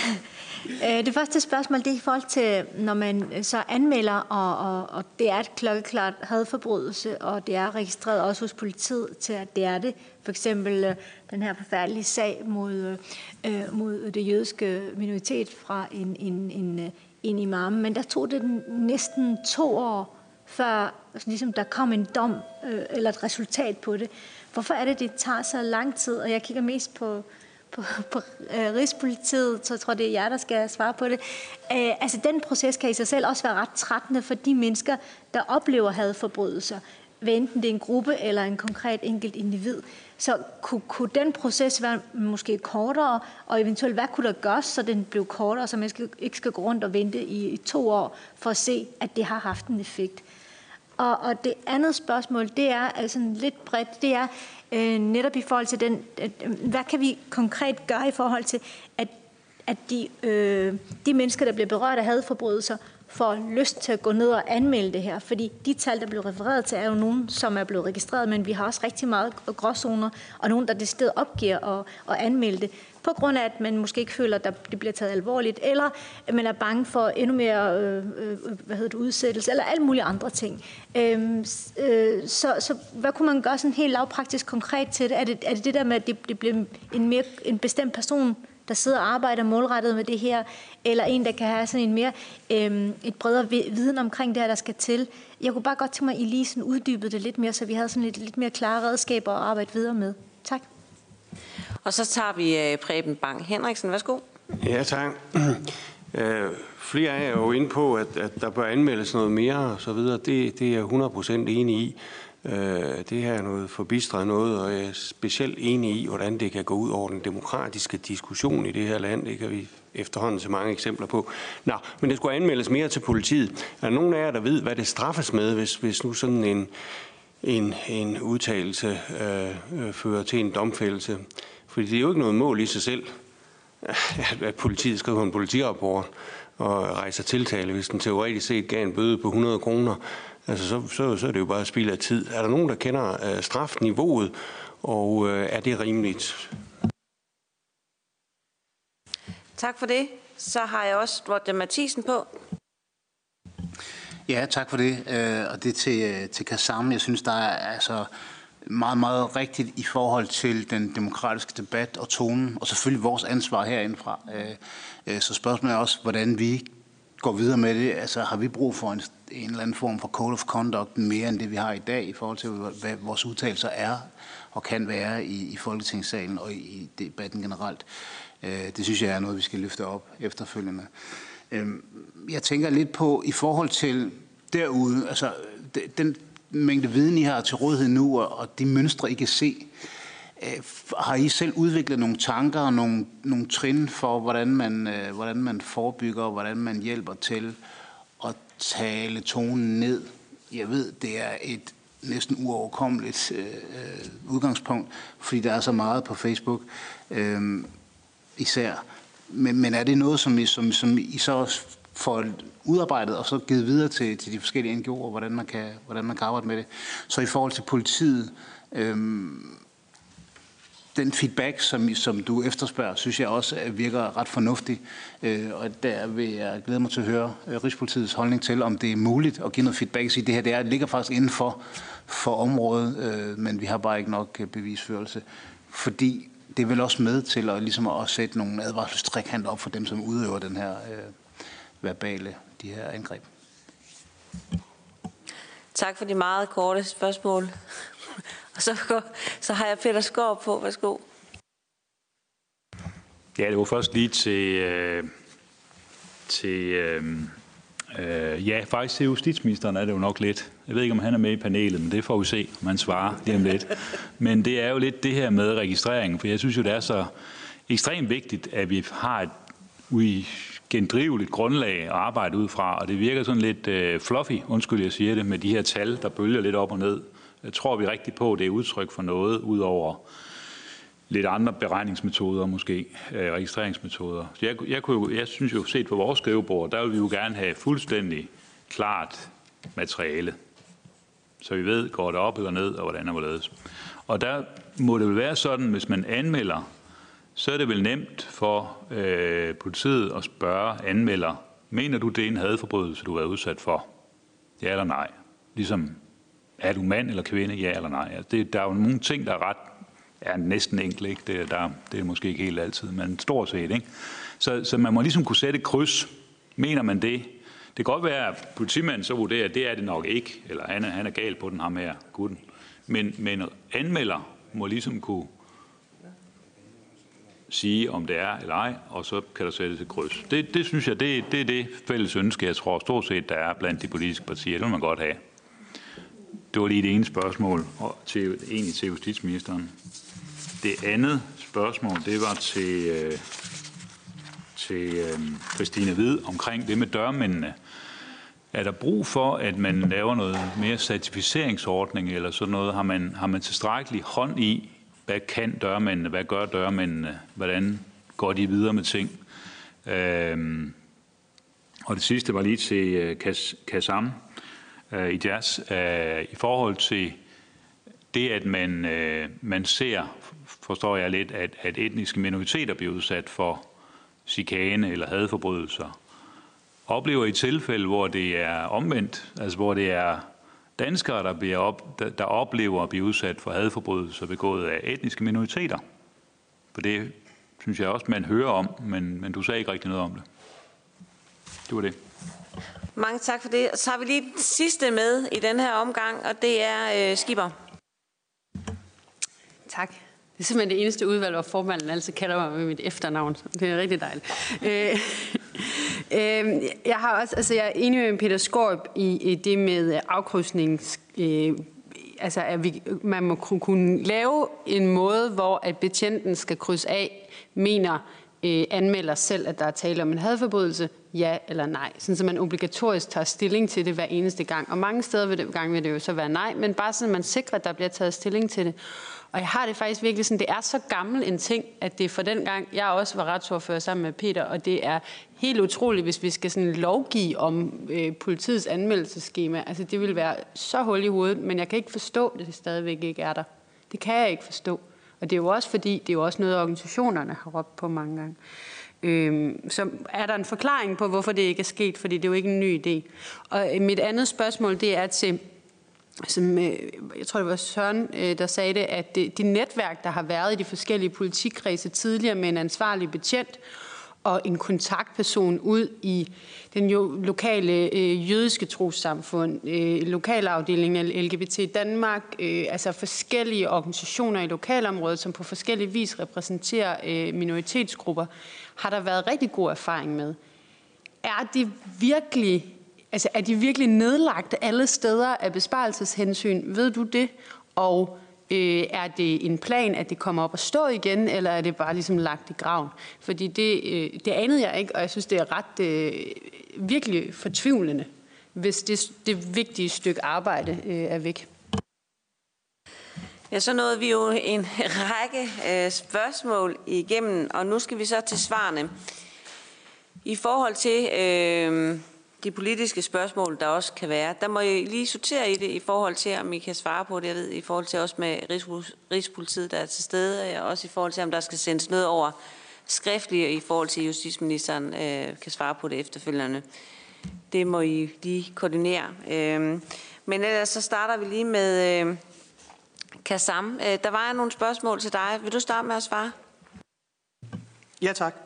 Øh, det første spørgsmål det er i forhold til, når man øh, så anmelder, og, og, og det er et klokkeklart hadforbrydelse, og det er registreret også hos politiet til, at det er det. For eksempel øh, den her forfærdelige sag mod, øh, øh, mod det jødiske minoritet fra en, en, en, en imam. Men der tog det næsten to år, før altså, ligesom der kom en dom øh, eller et resultat på det. Hvorfor er det, det tager så lang tid? Og jeg kigger mest på på, på øh, Rigspolitiet, så jeg tror, det er jer, der skal svare på det. Øh, altså, den proces kan i sig selv også være ret trættende for de mennesker, der oplever hadforbrydelser, hvad enten det er en gruppe eller en konkret enkelt individ. Så kunne, kunne den proces være måske kortere, og eventuelt hvad kunne der gøres, så den blev kortere, så man skal, ikke skal gå rundt og vente i, i to år for at se, at det har haft en effekt. Og, og det andet spørgsmål, det er altså lidt bredt, det er, øh, netop i forhold til den, øh, øh, hvad kan vi konkret gøre i forhold til, at at de, øh, de mennesker, der bliver berørt af hadforbrydelser, får lyst til at gå ned og anmelde det her. Fordi de tal, der blev refereret til, er jo nogen, som er blevet registreret, men vi har også rigtig meget gråzoner, og nogen, der det sted opgiver at, at anmelde det på grund af, at man måske ikke føler, at det bliver taget alvorligt, eller at man er bange for endnu mere øh, øh hvad hedder det, udsættelse, eller alle mulige andre ting. Øhm, øh, så, så hvad kunne man gøre sådan helt lavpraktisk konkret til det? Er det, er det det der med, at det, det bliver en, mere, en bestemt person, der sidder og arbejder målrettet med det her, eller en, der kan have sådan en mere øh, et bredere viden omkring det her, der skal til. Jeg kunne bare godt tænke mig, at I lige sådan uddybede det lidt mere, så vi havde sådan lidt, lidt mere klare redskaber at arbejde videre med. Tak. Og så tager vi øh, Preben Bang Henriksen. Værsgo. Ja, tak. Øh, flere af jer er jo inde på, at, at der bør anmeldes noget mere og så videre. Det, det er jeg 100% enig i. Øh, det her er noget forbistret noget, og jeg er specielt enig i, hvordan det kan gå ud over den demokratiske diskussion i det her land. Det kan vi efterhånden så mange eksempler på. Nå, men det skulle anmeldes mere til politiet. Er der nogen af jer, der ved, hvad det straffes med, hvis, hvis nu sådan en, en, en udtalelse øh, øh, fører til en domfældelse? Fordi det er jo ikke noget mål i sig selv, at politiet skriver en politirapport og rejser tiltale, hvis den teoretisk set gav en bøde på 100 kroner. Altså, så, så, så er det jo bare spild af tid. Er der nogen, der kender øh, strafniveauet, og øh, er det rimeligt? Tak for det. Så har jeg også Roger Mathisen på. Ja, tak for det. Øh, og det til, øh, til Kassam. Jeg synes, der er altså meget, meget rigtigt i forhold til den demokratiske debat og tonen, og selvfølgelig vores ansvar herindefra. Øh, så spørgsmålet er også, hvordan vi går videre med det. Altså, har vi brug for en, en eller anden form for code of conduct mere end det, vi har i dag, i forhold til, hvad vores udtalelser er og kan være i, i Folketingssalen og i, i debatten generelt. Det synes jeg er noget, vi skal løfte op efterfølgende. Øhm, jeg tænker lidt på, i forhold til derude, altså den mængde viden, I har til rådighed nu, og de mønstre, I kan se, øh, har I selv udviklet nogle tanker og nogle, nogle trin for, hvordan man, øh, hvordan man forebygger, og hvordan man hjælper til at tale tonen ned? Jeg ved, det er et næsten uoverkommeligt øh, øh udgangspunkt, fordi der er så meget på Facebook øh, især. Men, men er det noget, som I, som, som I så også får udarbejdet og så givet videre til, til de forskellige NGO'er, hvordan man, kan, hvordan man kan arbejde med det? Så i forhold til politiet, øhm, den feedback, som, som du efterspørger, synes jeg også virker ret fornuftig. Øh, og der vil jeg glæde mig til at høre øh, Rigspolitiets holdning til, om det er muligt at give noget feedback. Sige, det her det er, ligger faktisk inden for, for området, øh, men vi har bare ikke nok øh, bevisførelse. Fordi det er vel også med til at, ligesom at sætte nogle advarselstrækkanter op for dem, som udøver den her øh, verbale, de her angreb. Tak for de meget korte spørgsmål. Og så, så har jeg Peter Skår på. Værsgo. Ja, det var først lige til, øh, til øh, øh, ja, faktisk til justitsministeren er det jo nok lidt. Jeg ved ikke, om han er med i panelet, men det får vi se, om han svarer lige om lidt. Men det er jo lidt det her med registreringen, for jeg synes jo, det er så ekstremt vigtigt, at vi har et uigendriveligt grundlag at arbejde ud fra, og det virker sådan lidt øh, fluffy, undskyld jeg siger det, med de her tal, der bølger lidt op og ned. Jeg tror vi rigtig på, at det er udtryk for noget, udover lidt andre beregningsmetoder måske, øh, registreringsmetoder. Så jeg, jeg, kunne, jeg synes jo, set på vores skrivebord, der vil vi jo gerne have fuldstændig klart materiale. Så vi ved, går det op eller ned, og hvordan og hvorledes. Og der må det vel være sådan, hvis man anmelder, så er det vel nemt for øh, politiet at spørge anmelder, mener du, det er en hadforbrydelse, du har været udsat for? Ja eller nej? Ligesom er du mand eller kvinde, ja eller nej? Altså det, der er jo nogle ting, der er ret er næsten enkelt, ikke? Det, der, det er måske ikke helt altid, men stort set. Ikke? Så, så man må ligesom kunne sætte et kryds. Mener man det? Det kan godt være, at politimanden så vurderer, at det er det nok ikke, eller han er, han er gal på den, ham her, gutten. Men, men anmelder må ligesom kunne sige, om det er eller ej, og så kan der sættes et kryds. Det, det synes jeg, det, det er det fælles ønske, jeg tror stort set, der er blandt de politiske partier. Det vil man godt have. Det var lige det ene spørgsmål, og til, egentlig til justitsministeren. Det andet spørgsmål, det var til, øh, til øh, Christine Hvid omkring det med dørmændene. Er der brug for, at man laver noget mere certificeringsordning eller sådan noget? Har man, har man tilstrækkelig hånd i, hvad kan dørmændene, hvad gør dørmændene, hvordan går de videre med ting? Øh, og det sidste var lige til øh, Kassam øh, i jazz. Øh, I forhold til det, at man, man ser, forstår jeg lidt, at, at etniske minoriteter bliver udsat for chikane eller hadforbrydelser. Oplever I tilfælde, hvor det er omvendt, altså hvor det er danskere, der, bliver op, der, der oplever at blive udsat for hadforbrydelser begået af etniske minoriteter? For det synes jeg også, man hører om, men, men du sagde ikke rigtig noget om det. Det var det. Mange tak for det. Så har vi lige den sidste med i den her omgang, og det er øh, Skipper. Tak. Det er simpelthen det eneste udvalg, hvor formanden altid kalder mig med mit efternavn. Det er rigtig dejligt. Øh, øh, jeg har også, altså jeg er enig med Peter Skorp i, i det med afkrydsnings... Øh, altså at vi, man må kunne lave en måde, hvor at betjenten skal krydse af, mener øh, anmelder selv, at der er tale om en hadforbrydelse, ja eller nej. Sådan, så man obligatorisk tager stilling til det hver eneste gang. Og mange steder vil det, gang vil det jo så være nej, men bare sådan, at man sikrer, at der bliver taget stilling til det. Og jeg har det faktisk virkelig sådan, det er så gammel en ting, at det er for den gang, jeg også var retsordfører sammen med Peter, og det er helt utroligt, hvis vi skal sådan lovgive om øh, politiets anmeldelseskema. Altså det vil være så hul i hovedet, men jeg kan ikke forstå, at det stadigvæk ikke er der. Det kan jeg ikke forstå. Og det er jo også fordi, det er jo også noget, organisationerne har råbt på mange gange. Øhm, så er der en forklaring på, hvorfor det ikke er sket, fordi det er jo ikke en ny idé. Og øh, mit andet spørgsmål, det er til som, øh, jeg tror det var Søren, øh, der sagde det, at det, de netværk, der har været i de forskellige politikredse tidligere med en ansvarlig betjent og en kontaktperson ud i den jo lokale øh, jødiske trossamfund, øh, lokalafdelingen af LGBT Danmark, øh, altså forskellige organisationer i lokalområdet, som på forskellige vis repræsenterer øh, minoritetsgrupper, har der været rigtig god erfaring med. Er det virkelig Altså, er de virkelig nedlagt alle steder af besparelseshensyn? Ved du det? Og øh, er det en plan, at det kommer op og stå igen, eller er det bare ligesom lagt i graven? Fordi det, øh, det anede jeg ikke, og jeg synes, det er ret øh, virkelig fortvivlende, hvis det, det vigtige stykke arbejde øh, er væk. Ja, så nåede vi jo en række øh, spørgsmål igennem, og nu skal vi så til svarene. I forhold til... Øh, de politiske spørgsmål, der også kan være. Der må I lige sortere i det i forhold til, om I kan svare på det. Jeg ved, i forhold til også med Rigspolitiet, der er til stede, og også i forhold til, om der skal sendes noget over skriftligt, i forhold til, at justitsministeren øh, kan svare på det efterfølgende. Det må I lige koordinere. Øh, men ellers så starter vi lige med øh, Kassam. Øh, der var nogle spørgsmål til dig. Vil du starte med at svare? Ja, tak.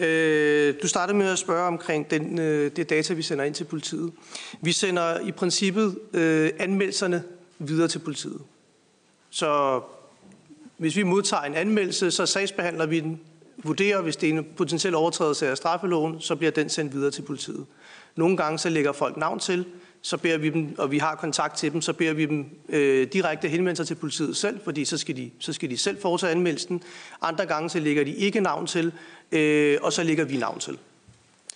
Øh, du startede med at spørge omkring den, øh, det data, vi sender ind til politiet. Vi sender i princippet øh, anmeldelserne videre til politiet. Så hvis vi modtager en anmeldelse, så sagsbehandler vi den, vurderer, hvis det er en potentiel overtrædelse af straffeloven, så bliver den sendt videre til politiet. Nogle gange så lægger folk navn til, så beder vi dem, og vi har kontakt til dem, så beder vi dem øh, direkte henvende sig til politiet selv, fordi så skal, de, så skal de selv foretage anmeldelsen. Andre gange så lægger de ikke navn til, øh, og så lægger vi navn til.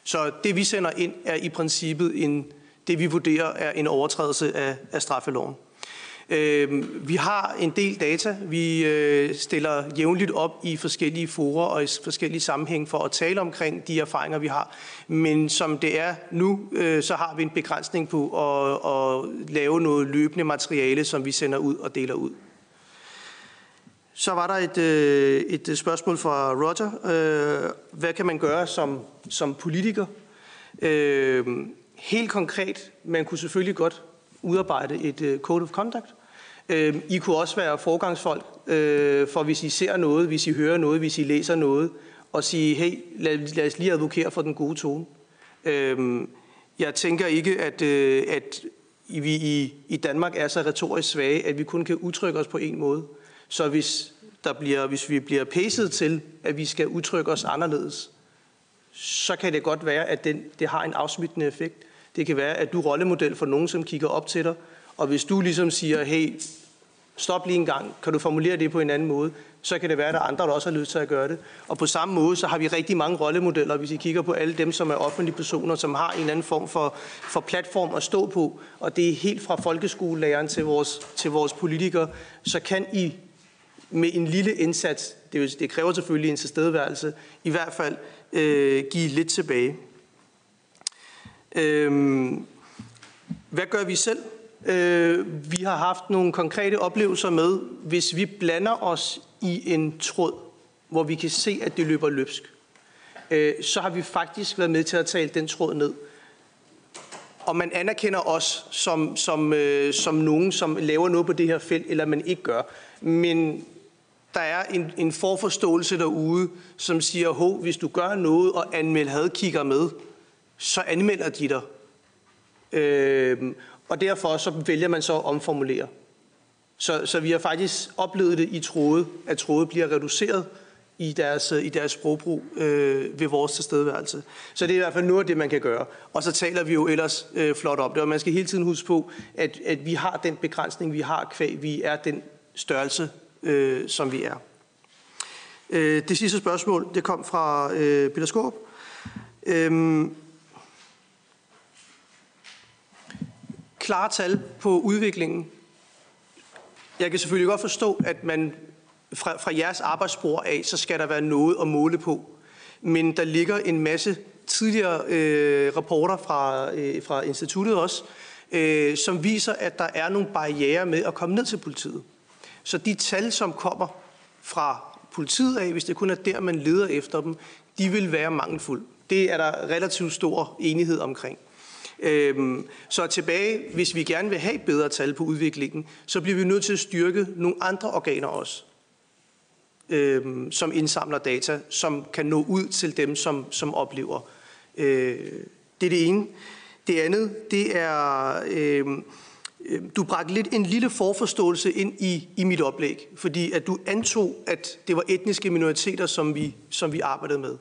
Så det vi sender ind er i princippet en, det vi vurderer er en overtrædelse af, af straffeloven. Øh, vi har en del data. Vi øh, stiller jævnligt op i forskellige forer og i forskellige sammenhæng for at tale omkring de erfaringer, vi har. Men som det er nu, øh, så har vi en begrænsning på at, at lave noget løbende materiale, som vi sender ud og deler ud. Så var der et, øh, et spørgsmål fra Roger. Øh, hvad kan man gøre som, som politiker? Helt konkret, man kunne selvfølgelig godt udarbejde et øh, code of conduct. Øh, I kunne også være forgangsfolk, øh, for hvis I ser noget, hvis I hører noget, hvis I læser noget, og sige, hey, lad, lad os lige advokere for den gode tone. Øhm, jeg tænker ikke, at, øh, at vi i, i Danmark er så retorisk svage, at vi kun kan udtrykke os på en måde. Så hvis, der bliver, hvis vi bliver pæset til, at vi skal udtrykke os anderledes, så kan det godt være, at den, det har en afsmittende effekt. Det kan være, at du er rollemodel for nogen, som kigger op til dig, og hvis du ligesom siger, hey, stop lige en gang, kan du formulere det på en anden måde, så kan det være, at der er andre, der også har lyst til at gøre det. Og på samme måde, så har vi rigtig mange rollemodeller, hvis I kigger på alle dem, som er offentlige personer, som har en eller anden form for, for platform at stå på. Og det er helt fra folkeskolelæreren til vores, til vores politikere. Så kan I med en lille indsats, det, det kræver selvfølgelig en tilstedeværelse, i hvert fald øh, give lidt tilbage. Øhm, hvad gør vi selv? Øh, vi har haft nogle konkrete oplevelser med, hvis vi blander os i en tråd, hvor vi kan se, at det løber løbsk, øh, så har vi faktisk været med til at tale den tråd ned. Og man anerkender os som, som, øh, som nogen, som laver noget på det her felt, eller man ikke gør. Men der er en, en forforståelse derude, som siger, hov, hvis du gør noget og anmelder hadkigger med, så anmelder de dig. Øh, og derfor så vælger man så at omformulere. Så, så vi har faktisk oplevet det i troet, at troet bliver reduceret i deres, i deres sprogbrug øh, ved vores tilstedeværelse. Så det er i hvert fald noget af det, man kan gøre. Og så taler vi jo ellers øh, flot om det, og man skal hele tiden huske på, at, at vi har den begrænsning, vi har kvæg, vi er den størrelse, øh, som vi er. Øh, det sidste spørgsmål, det kom fra øh, Peter Skåb. Øh, klare tal på udviklingen. Jeg kan selvfølgelig godt forstå, at man fra, fra jeres arbejdsspor af, så skal der være noget at måle på. Men der ligger en masse tidligere øh, rapporter fra, øh, fra instituttet også, øh, som viser, at der er nogle barriere med at komme ned til politiet. Så de tal, som kommer fra politiet af, hvis det kun er der, man leder efter dem, de vil være mangelfulde. Det er der relativt stor enighed omkring. Øhm, så tilbage, hvis vi gerne vil have bedre tal på udviklingen, så bliver vi nødt til at styrke nogle andre organer også, øhm, som indsamler data, som kan nå ud til dem, som, som oplever. Øh, det er det ene. Det andet, det er, øhm, øhm du bragte lidt en lille forforståelse ind i, i mit oplæg, fordi at du antog, at det var etniske minoriteter, som vi, som vi arbejdede med.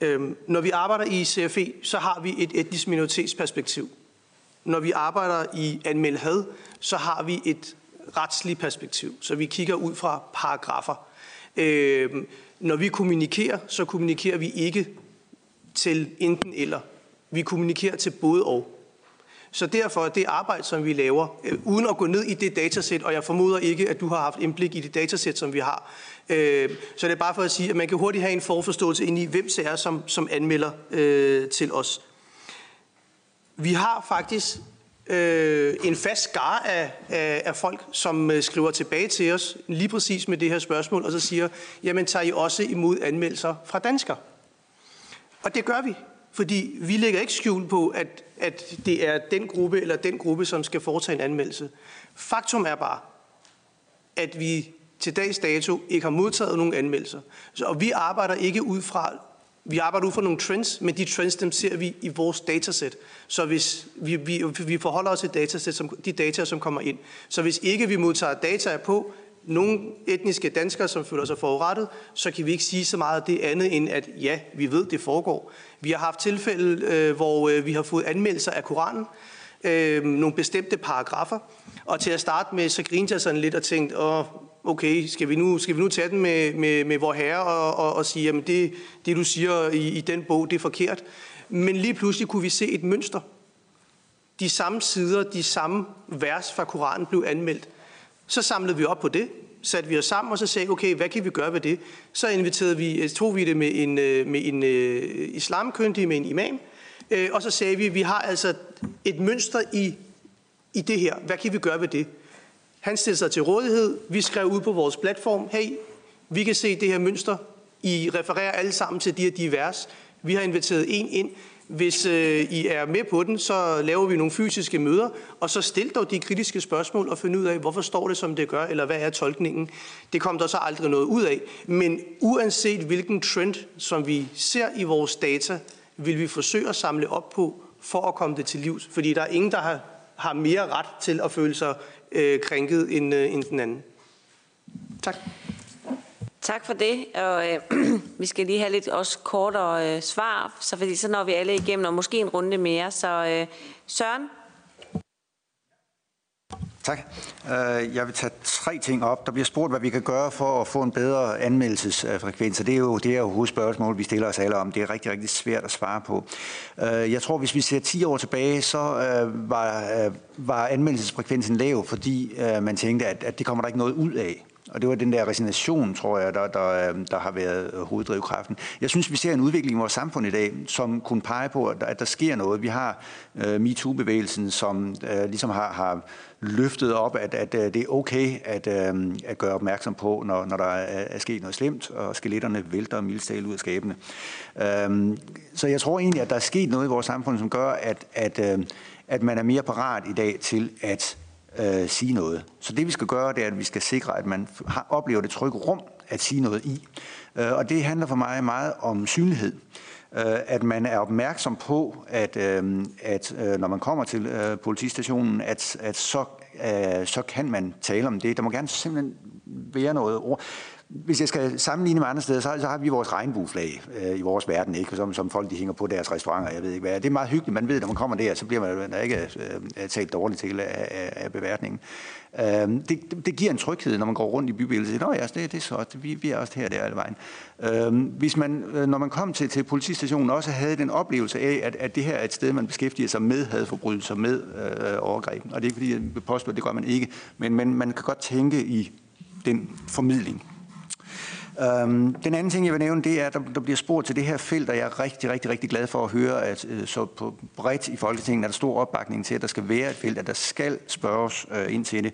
Øhm, når vi arbejder i CFE, så har vi et etnisk minoritetsperspektiv. Når vi arbejder i anmeld had, så har vi et retsligt perspektiv, så vi kigger ud fra paragrafer. Øhm, når vi kommunikerer, så kommunikerer vi ikke til enten eller. Vi kommunikerer til både og. Så derfor det arbejde, som vi laver, øh, uden at gå ned i det datasæt, og jeg formoder ikke, at du har haft indblik i det datasæt, som vi har, øh, så det er bare for at sige, at man kan hurtigt have en forforståelse ind i, hvem det er, som, som anmelder øh, til os. Vi har faktisk øh, en fast skare af, af, af folk, som øh, skriver tilbage til os lige præcis med det her spørgsmål, og så siger, jamen tager I også imod anmeldelser fra danskere? Og det gør vi. Fordi vi lægger ikke skjul på, at, at det er den gruppe eller den gruppe, som skal foretage en anmeldelse. Faktum er bare, at vi til dags dato ikke har modtaget nogen anmeldelser. Så, og vi arbejder ikke ud fra, vi arbejder ud fra nogle trends, men de trends, dem ser vi i vores datasæt. Så hvis vi, vi, vi forholder os til datasæt, som, de data, som kommer ind. Så hvis ikke vi modtager data på, nogle etniske danskere, som føler sig forurettet, så kan vi ikke sige så meget af det andet end, at ja, vi ved, det foregår. Vi har haft tilfælde, øh, hvor øh, vi har fået anmeldelser af Koranen, øh, nogle bestemte paragrafer, og til at starte med, så grinte jeg sådan lidt og tænkte, åh, okay, skal vi nu, skal vi nu tage den med, med, med vor herre og, og, og sige, jamen det, det du siger i, i den bog, det er forkert. Men lige pludselig kunne vi se et mønster. De samme sider, de samme vers fra Koranen blev anmeldt. Så samlede vi op på det, satte vi os sammen, og så sagde okay, hvad kan vi gøre ved det? Så inviterede vi, øh, tog vi det med en, øh, med en uh, islamkyndig, med en imam, uh, og så sagde vi, vi har altså et mønster i, i det her. Hvad kan vi gøre ved det? Han stillede sig til rådighed. Vi skrev ud på vores platform, hey, vi kan se det her mønster. I refererer alle sammen til de her divers. Vi har inviteret en ind. Hvis øh, I er med på den, så laver vi nogle fysiske møder, og så stil dog de kritiske spørgsmål og find ud af, hvorfor står det, som det gør, eller hvad er tolkningen. Det kom der så aldrig noget ud af. Men uanset hvilken trend, som vi ser i vores data, vil vi forsøge at samle op på, for at komme det til livs. Fordi der er ingen, der har, har mere ret til at føle sig øh, krænket end, øh, end den anden. Tak. Tak for det, og øh, vi skal lige have lidt også kortere øh, svar, så, fordi så når vi alle igennem, og måske en runde mere. Så øh, Søren? Tak. Øh, jeg vil tage tre ting op. Der bliver spurgt, hvad vi kan gøre for at få en bedre anmeldelsesfrekvens. Det er jo det er jo hovedspørgsmål, vi stiller os alle om. Det er rigtig, rigtig svært at svare på. Øh, jeg tror, hvis vi ser 10 år tilbage, så øh, var, øh, var anmeldelsesfrekvensen lav, fordi øh, man tænkte, at, at det kommer der ikke noget ud af. Og det var den der resignation, tror jeg, der, der, øhm, der har været øh, hoveddrivkraften. Jeg synes, vi ser en udvikling i vores samfund i dag, som kunne pege på, at der, at der sker noget. Vi har uh, MeToo-bevægelsen, som uh, ligesom har, har løftet op, at, at, at det er okay at, uh, at gøre opmærksom på, når, når der er, er sket noget slemt, og skeletterne vælter mildstale ud af skabene. Uh, så jeg tror egentlig, at der er sket noget i vores samfund, som gør, at, at, uh, at man er mere parat i dag til at øh, sige noget. Så det vi skal gøre, det er, at vi skal sikre, at man har, oplever det trygge rum at sige noget i. Øh, og det handler for mig meget om synlighed. Øh, at man er opmærksom på, at, øh, at øh, når man kommer til øh, politistationen, at, at så, øh, så kan man tale om det. Der må gerne simpelthen være noget ord hvis jeg skal sammenligne med andre steder, så, så har vi vores regnbueflag øh, i vores verden, ikke? Som, som folk de hænger på deres restauranter, jeg ved ikke hvad. Det er meget hyggeligt, man ved, når man kommer der, så bliver man der ikke øh, talt dårligt til af, af, af beværtningen. Øh, det, det giver en tryghed, når man går rundt i bybilledet Nå ja, det, det er så, vi, vi er også her der alle vejen. Øh, hvis man, øh, når man kom til, til politistationen, også havde den oplevelse af, at, at det her er et sted, man beskæftiger sig med hadforbrydelser, med øh, overgreb. Og det er ikke fordi, jeg påstår, at det gør man ikke, men, men man kan godt tænke i den formidling. Øhm, den anden ting, jeg vil nævne, det er, at der, der bliver spurgt til det her felt, og jeg er rigtig, rigtig, rigtig glad for at høre, at øh, så på bredt i Folketinget er der stor opbakning til, at der skal være et felt, at der skal spørges øh, ind til det.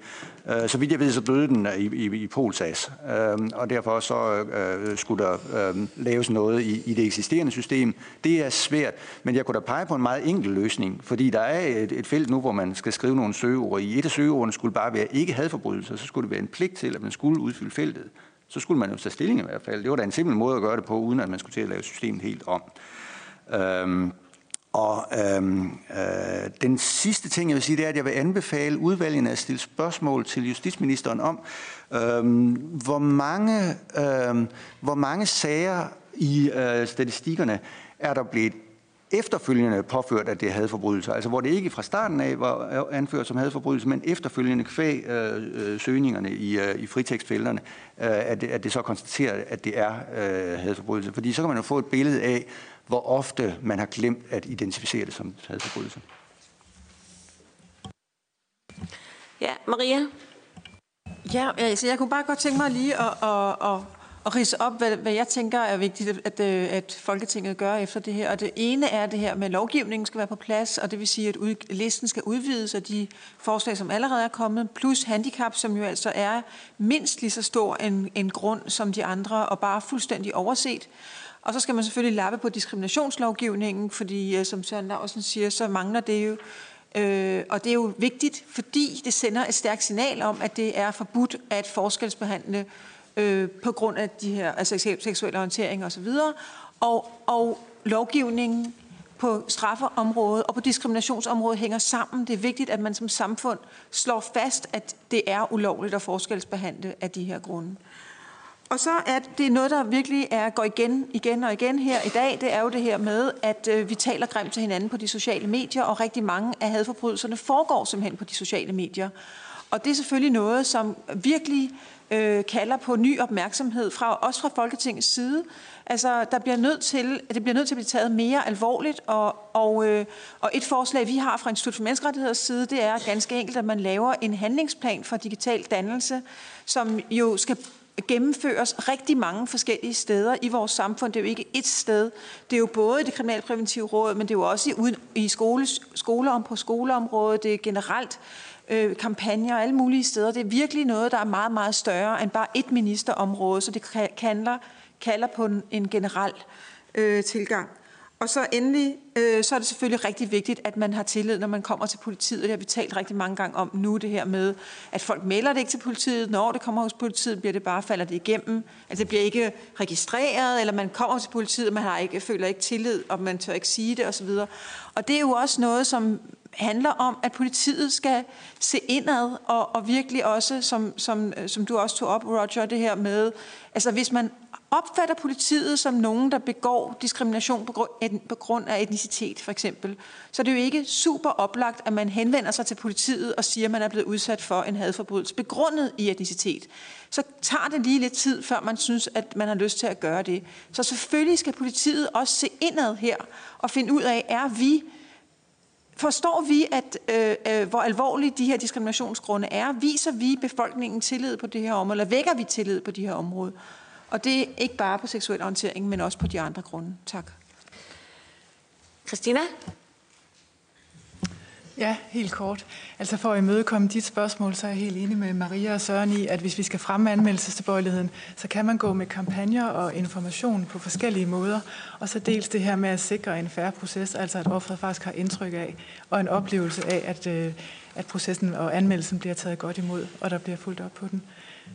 Øh, så vidt jeg ved, så døde den øh, i, i, i Polsas, uh, og derfor så øh, øh, skulle der øh, laves noget i, i det eksisterende system. Det er svært, men jeg kunne da pege på en meget enkel løsning, fordi der er et, et felt nu, hvor man skal skrive nogle søgeord. I et af søgeordene skulle bare være ikke hadforbrydelser, så skulle det være en pligt til, at man skulle udfylde feltet så skulle man jo tage stilling i hvert fald. Det var da en simpel måde at gøre det på, uden at man skulle til at lave systemet helt om. Øhm, og øhm, øh, den sidste ting, jeg vil sige, det er, at jeg vil anbefale udvalgene at stille spørgsmål til justitsministeren om, øhm, hvor, mange, øhm, hvor mange sager i øh, statistikkerne er der blevet efterfølgende påført, at det er hadforbrydelser. Altså hvor det ikke fra starten af var anført som hadforbrydelse, men efterfølgende kvæg øh, øh, søgningerne i, øh, i fritekstfelterne, øh, at, det, at det så konstaterer, at det er øh, hadforbrydelse. Fordi så kan man jo få et billede af, hvor ofte man har glemt at identificere det som hadforbrydelse. Ja, Maria? Ja, altså jeg kunne bare godt tænke mig lige at, at, at at rise op, hvad, hvad jeg tænker er vigtigt, at, øh, at Folketinget gør efter det her. Og det ene er det her med, at lovgivningen skal være på plads, og det vil sige, at ud, listen skal udvides af de forslag, som allerede er kommet, plus handicap, som jo altså er mindst lige så stor en, en grund som de andre, og bare fuldstændig overset. Og så skal man selvfølgelig lappe på diskriminationslovgivningen, fordi øh, som Søren Larsen siger, så mangler det jo Øh, og det er jo vigtigt, fordi det sender et stærkt signal om, at det er forbudt at forskelsbehandle øh, på grund af de her altså seksuelle orientering osv. Og, og lovgivningen på strafferområdet og på diskriminationsområdet hænger sammen. Det er vigtigt, at man som samfund slår fast, at det er ulovligt at forskelsbehandle af de her grunde. Og så er det noget, der virkelig er, går igen, igen og igen her i dag, det er jo det her med, at øh, vi taler grimt til hinanden på de sociale medier, og rigtig mange af hadforbrydelserne foregår simpelthen på de sociale medier. Og det er selvfølgelig noget, som virkelig øh, kalder på ny opmærksomhed fra også fra Folketingets side. Altså, der bliver nødt til, det bliver nødt til at blive taget mere alvorligt, og, og, øh, og et forslag, vi har fra Institut for Menneskerettigheders side, det er ganske enkelt, at man laver en handlingsplan for digital dannelse, som jo skal gennemføres rigtig mange forskellige steder i vores samfund. Det er jo ikke et sted. Det er jo både i det kriminalpræventive råd, men det er jo også i, i skole, skoler på skoleområdet. Det er generelt øh, kampagner alle mulige steder. Det er virkelig noget, der er meget, meget større end bare et ministerområde, så det kalder, kalder på en, en generel øh, tilgang. Og så endelig, øh, så er det selvfølgelig rigtig vigtigt, at man har tillid, når man kommer til politiet. Det har vi talt rigtig mange gange om nu, det her med, at folk melder det ikke til politiet. Når det kommer hos politiet, bliver det bare, falder det igennem. Altså det bliver ikke registreret, eller man kommer til politiet, og man har ikke, føler ikke tillid, og man tør ikke sige det osv. Og det er jo også noget, som handler om, at politiet skal se indad, og, og virkelig også, som, som, øh, som du også tog op, Roger, det her med, altså hvis man opfatter politiet som nogen, der begår diskrimination på grund, på grund af etnicitet, for eksempel, så er det jo ikke super oplagt, at man henvender sig til politiet og siger, at man er blevet udsat for en hadforbrydelse begrundet i etnicitet. Så tager det lige lidt tid, før man synes, at man har lyst til at gøre det. Så selvfølgelig skal politiet også se indad her og finde ud af, er vi Forstår vi, at øh, øh, hvor alvorlige de her diskriminationsgrunde er? Viser vi befolkningen tillid på det her område, eller vækker vi tillid på de her områder? Og det er ikke bare på seksuel orientering, men også på de andre grunde. Tak. Christina? Ja, helt kort. Altså for at imødekomme dit spørgsmål, så er jeg helt enig med Maria og Søren i, at hvis vi skal fremme anmeldelsestilbøjeligheden, så kan man gå med kampagner og information på forskellige måder. Og så dels det her med at sikre en færre proces, altså at offeret faktisk har indtryk af, og en oplevelse af, at, øh, at processen og anmeldelsen bliver taget godt imod, og der bliver fuldt op på den.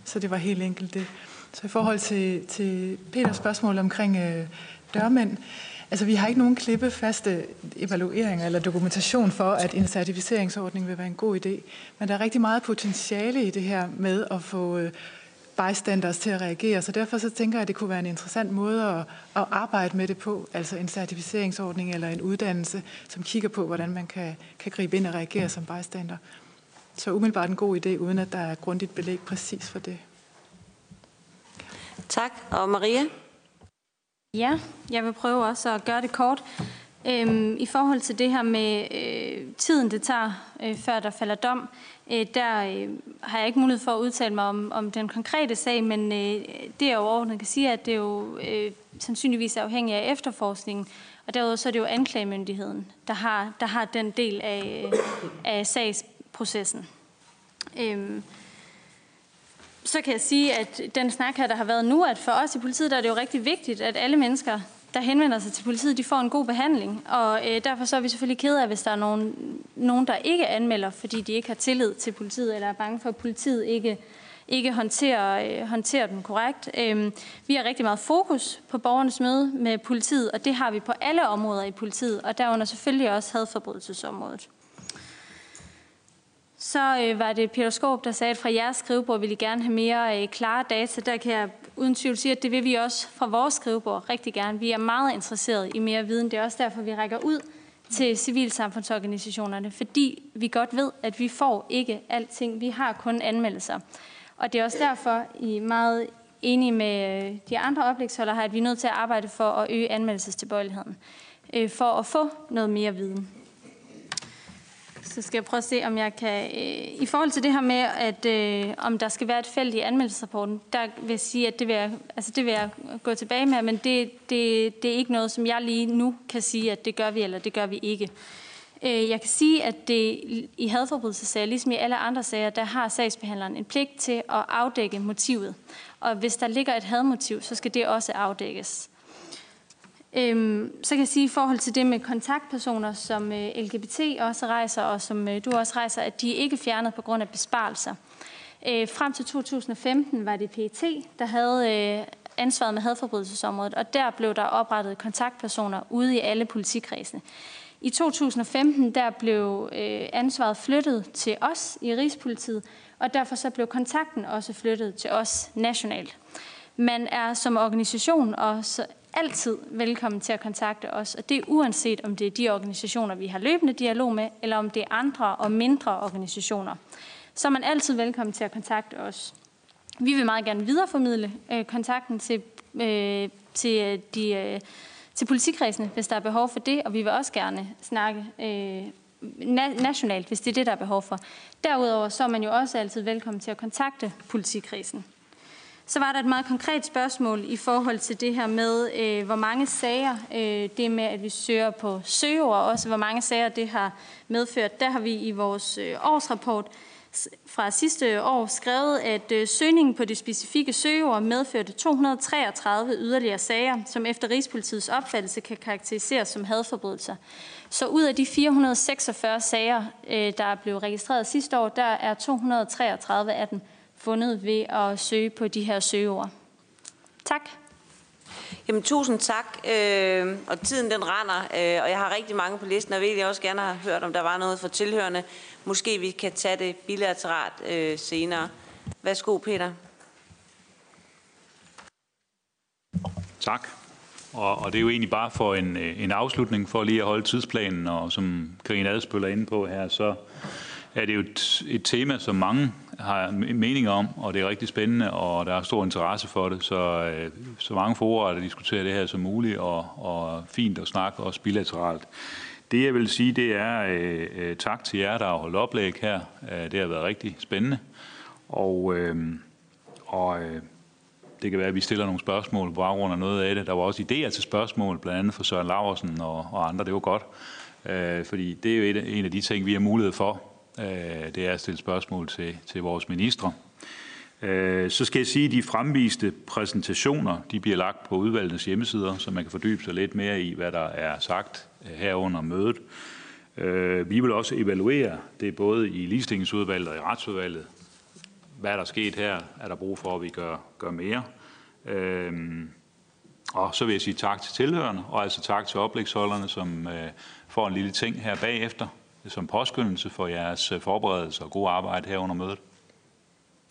Så det var helt enkelt det. Så i forhold til, til Peters spørgsmål omkring øh, dørmænd, Altså, vi har ikke nogen klippefaste evalueringer eller dokumentation for, at en certificeringsordning vil være en god idé. Men der er rigtig meget potentiale i det her med at få øh, bystanders til at reagere. Så derfor så tænker jeg, at det kunne være en interessant måde at, at arbejde med det på. Altså en certificeringsordning eller en uddannelse, som kigger på, hvordan man kan, kan gribe ind og reagere som bystander. Så umiddelbart en god idé, uden at der er grundigt belæg præcis for det. Tak. Og Maria? Ja, jeg vil prøve også at gøre det kort. Øhm, I forhold til det her med øh, tiden, det tager, øh, før der falder dom, øh, der øh, har jeg ikke mulighed for at udtale mig om, om den konkrete sag, men øh, det jeg overordnet kan sige, at det jo øh, sandsynligvis er afhængigt af efterforskningen, og derudover så er det jo anklagemyndigheden, der har, der har den del af, øh, af sagsprocessen. Øhm, så kan jeg sige, at den snak her, der har været nu, at for os i politiet, der er det jo rigtig vigtigt, at alle mennesker, der henvender sig til politiet, de får en god behandling. Og øh, derfor så er vi selvfølgelig kede af, hvis der er nogen, nogen, der ikke anmelder, fordi de ikke har tillid til politiet, eller er bange for, at politiet ikke, ikke håndterer, øh, håndterer dem korrekt. Øh, vi har rigtig meget fokus på borgernes møde med politiet, og det har vi på alle områder i politiet, og derunder selvfølgelig også hadforbrydelsesområdet. Så øh, var det Peter Skåb, der sagde, at fra jeres skrivebord ville I gerne have mere øh, klare data. Der kan jeg uden tvivl sige, at det vil vi også fra vores skrivebord rigtig gerne. Vi er meget interesserede i mere viden. Det er også derfor, vi rækker ud til civilsamfundsorganisationerne, fordi vi godt ved, at vi får ikke alting. Vi har kun anmeldelser. Og det er også derfor, I er meget enige med øh, de andre oplægsholdere her, at vi er nødt til at arbejde for at øge anmeldelsestilbøjeligheden, øh, for at få noget mere viden så skal jeg prøve at se, om jeg kan... Øh, I forhold til det her med, at øh, om der skal være et felt i anmeldelsesrapporten, der vil jeg sige, at det vil jeg, altså det vil jeg gå tilbage med, men det, det, det er ikke noget, som jeg lige nu kan sige, at det gør vi, eller det gør vi ikke. Øh, jeg kan sige, at det i hadforbrydelsesager, ligesom i alle andre sager, der har sagsbehandleren en pligt til at afdække motivet. Og hvis der ligger et hadmotiv, så skal det også afdækkes. Øhm, så kan jeg sige i forhold til det med kontaktpersoner, som øh, LGBT også rejser, og som øh, du også rejser, at de er ikke fjernet på grund af besparelser. Øh, frem til 2015 var det PET, der havde øh, ansvaret med hadforbrydelsesområdet, og der blev der oprettet kontaktpersoner ude i alle politikredsene. I 2015 der blev øh, ansvaret flyttet til os i Rigspolitiet, og derfor så blev kontakten også flyttet til os nationalt. Man er som organisation og altid velkommen til at kontakte os, og det er uanset om det er de organisationer, vi har løbende dialog med, eller om det er andre og mindre organisationer. Så er man altid velkommen til at kontakte os. Vi vil meget gerne videreformidle øh, kontakten til, øh, til, øh, de, øh, til politikredsene, hvis der er behov for det, og vi vil også gerne snakke øh, na- nationalt, hvis det er det, der er behov for. Derudover så er man jo også altid velkommen til at kontakte politikredsen. Så var der et meget konkret spørgsmål i forhold til det her med, øh, hvor mange sager, øh, det med, at vi søger på søgeord, også hvor mange sager det har medført. Der har vi i vores øh, årsrapport fra sidste år skrevet, at øh, søgningen på de specifikke søgeord medførte 233 yderligere sager, som efter Rigspolitiets opfattelse kan karakteriseres som hadforbrydelser. Så ud af de 446 sager, øh, der blev registreret sidste år, der er 233 af dem fundet ved at søge på de her søgeord. Tak. Jamen, tusind tak. Øh, og tiden den render, øh, og jeg har rigtig mange på listen, og jeg vil også gerne have hørt, om der var noget for tilhørende. Måske vi kan tage det bilateralt øh, senere. Værsgo, Peter. Tak. Og, og det er jo egentlig bare for en, øh, en afslutning, for lige at holde tidsplanen, og som Karine Adspøl er inde på her, så er det jo et, et tema, som mange har mening om, og det er rigtig spændende, og der er stor interesse for det, så, øh, så mange forer, der diskuterer det her som muligt, og, og fint at snakke også bilateralt. Det jeg vil sige, det er øh, øh tak til jer, der har holdt oplæg her. Øh, det har været rigtig spændende. Og, øh, og øh, det kan være, at vi stiller nogle spørgsmål på baggrund af noget af det. Der var også idéer til spørgsmål, blandt andet fra Søren Laversen og, og andre. Det var godt. Øh, fordi det er jo et, en af de ting, vi har mulighed for. Øh, det er at stille spørgsmål til, til vores ministre. Øh, så skal jeg sige, at de fremviste præsentationer de bliver lagt på udvalgets hjemmesider, så man kan fordybe sig lidt mere i, hvad der er sagt her under mødet. Øh, vi vil også evaluere det både i ligestillingsudvalget og i retsudvalget. Hvad er der sket her? Er der brug for, at vi gør, gør mere? Øhm, og så vil jeg sige tak til tilhørende, og altså tak til oplægsholderne, som øh, får en lille ting her bagefter, som påskyndelse for jeres øh, forberedelse og god arbejde her under mødet.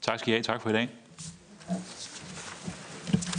Tak skal I have. Tak for i dag.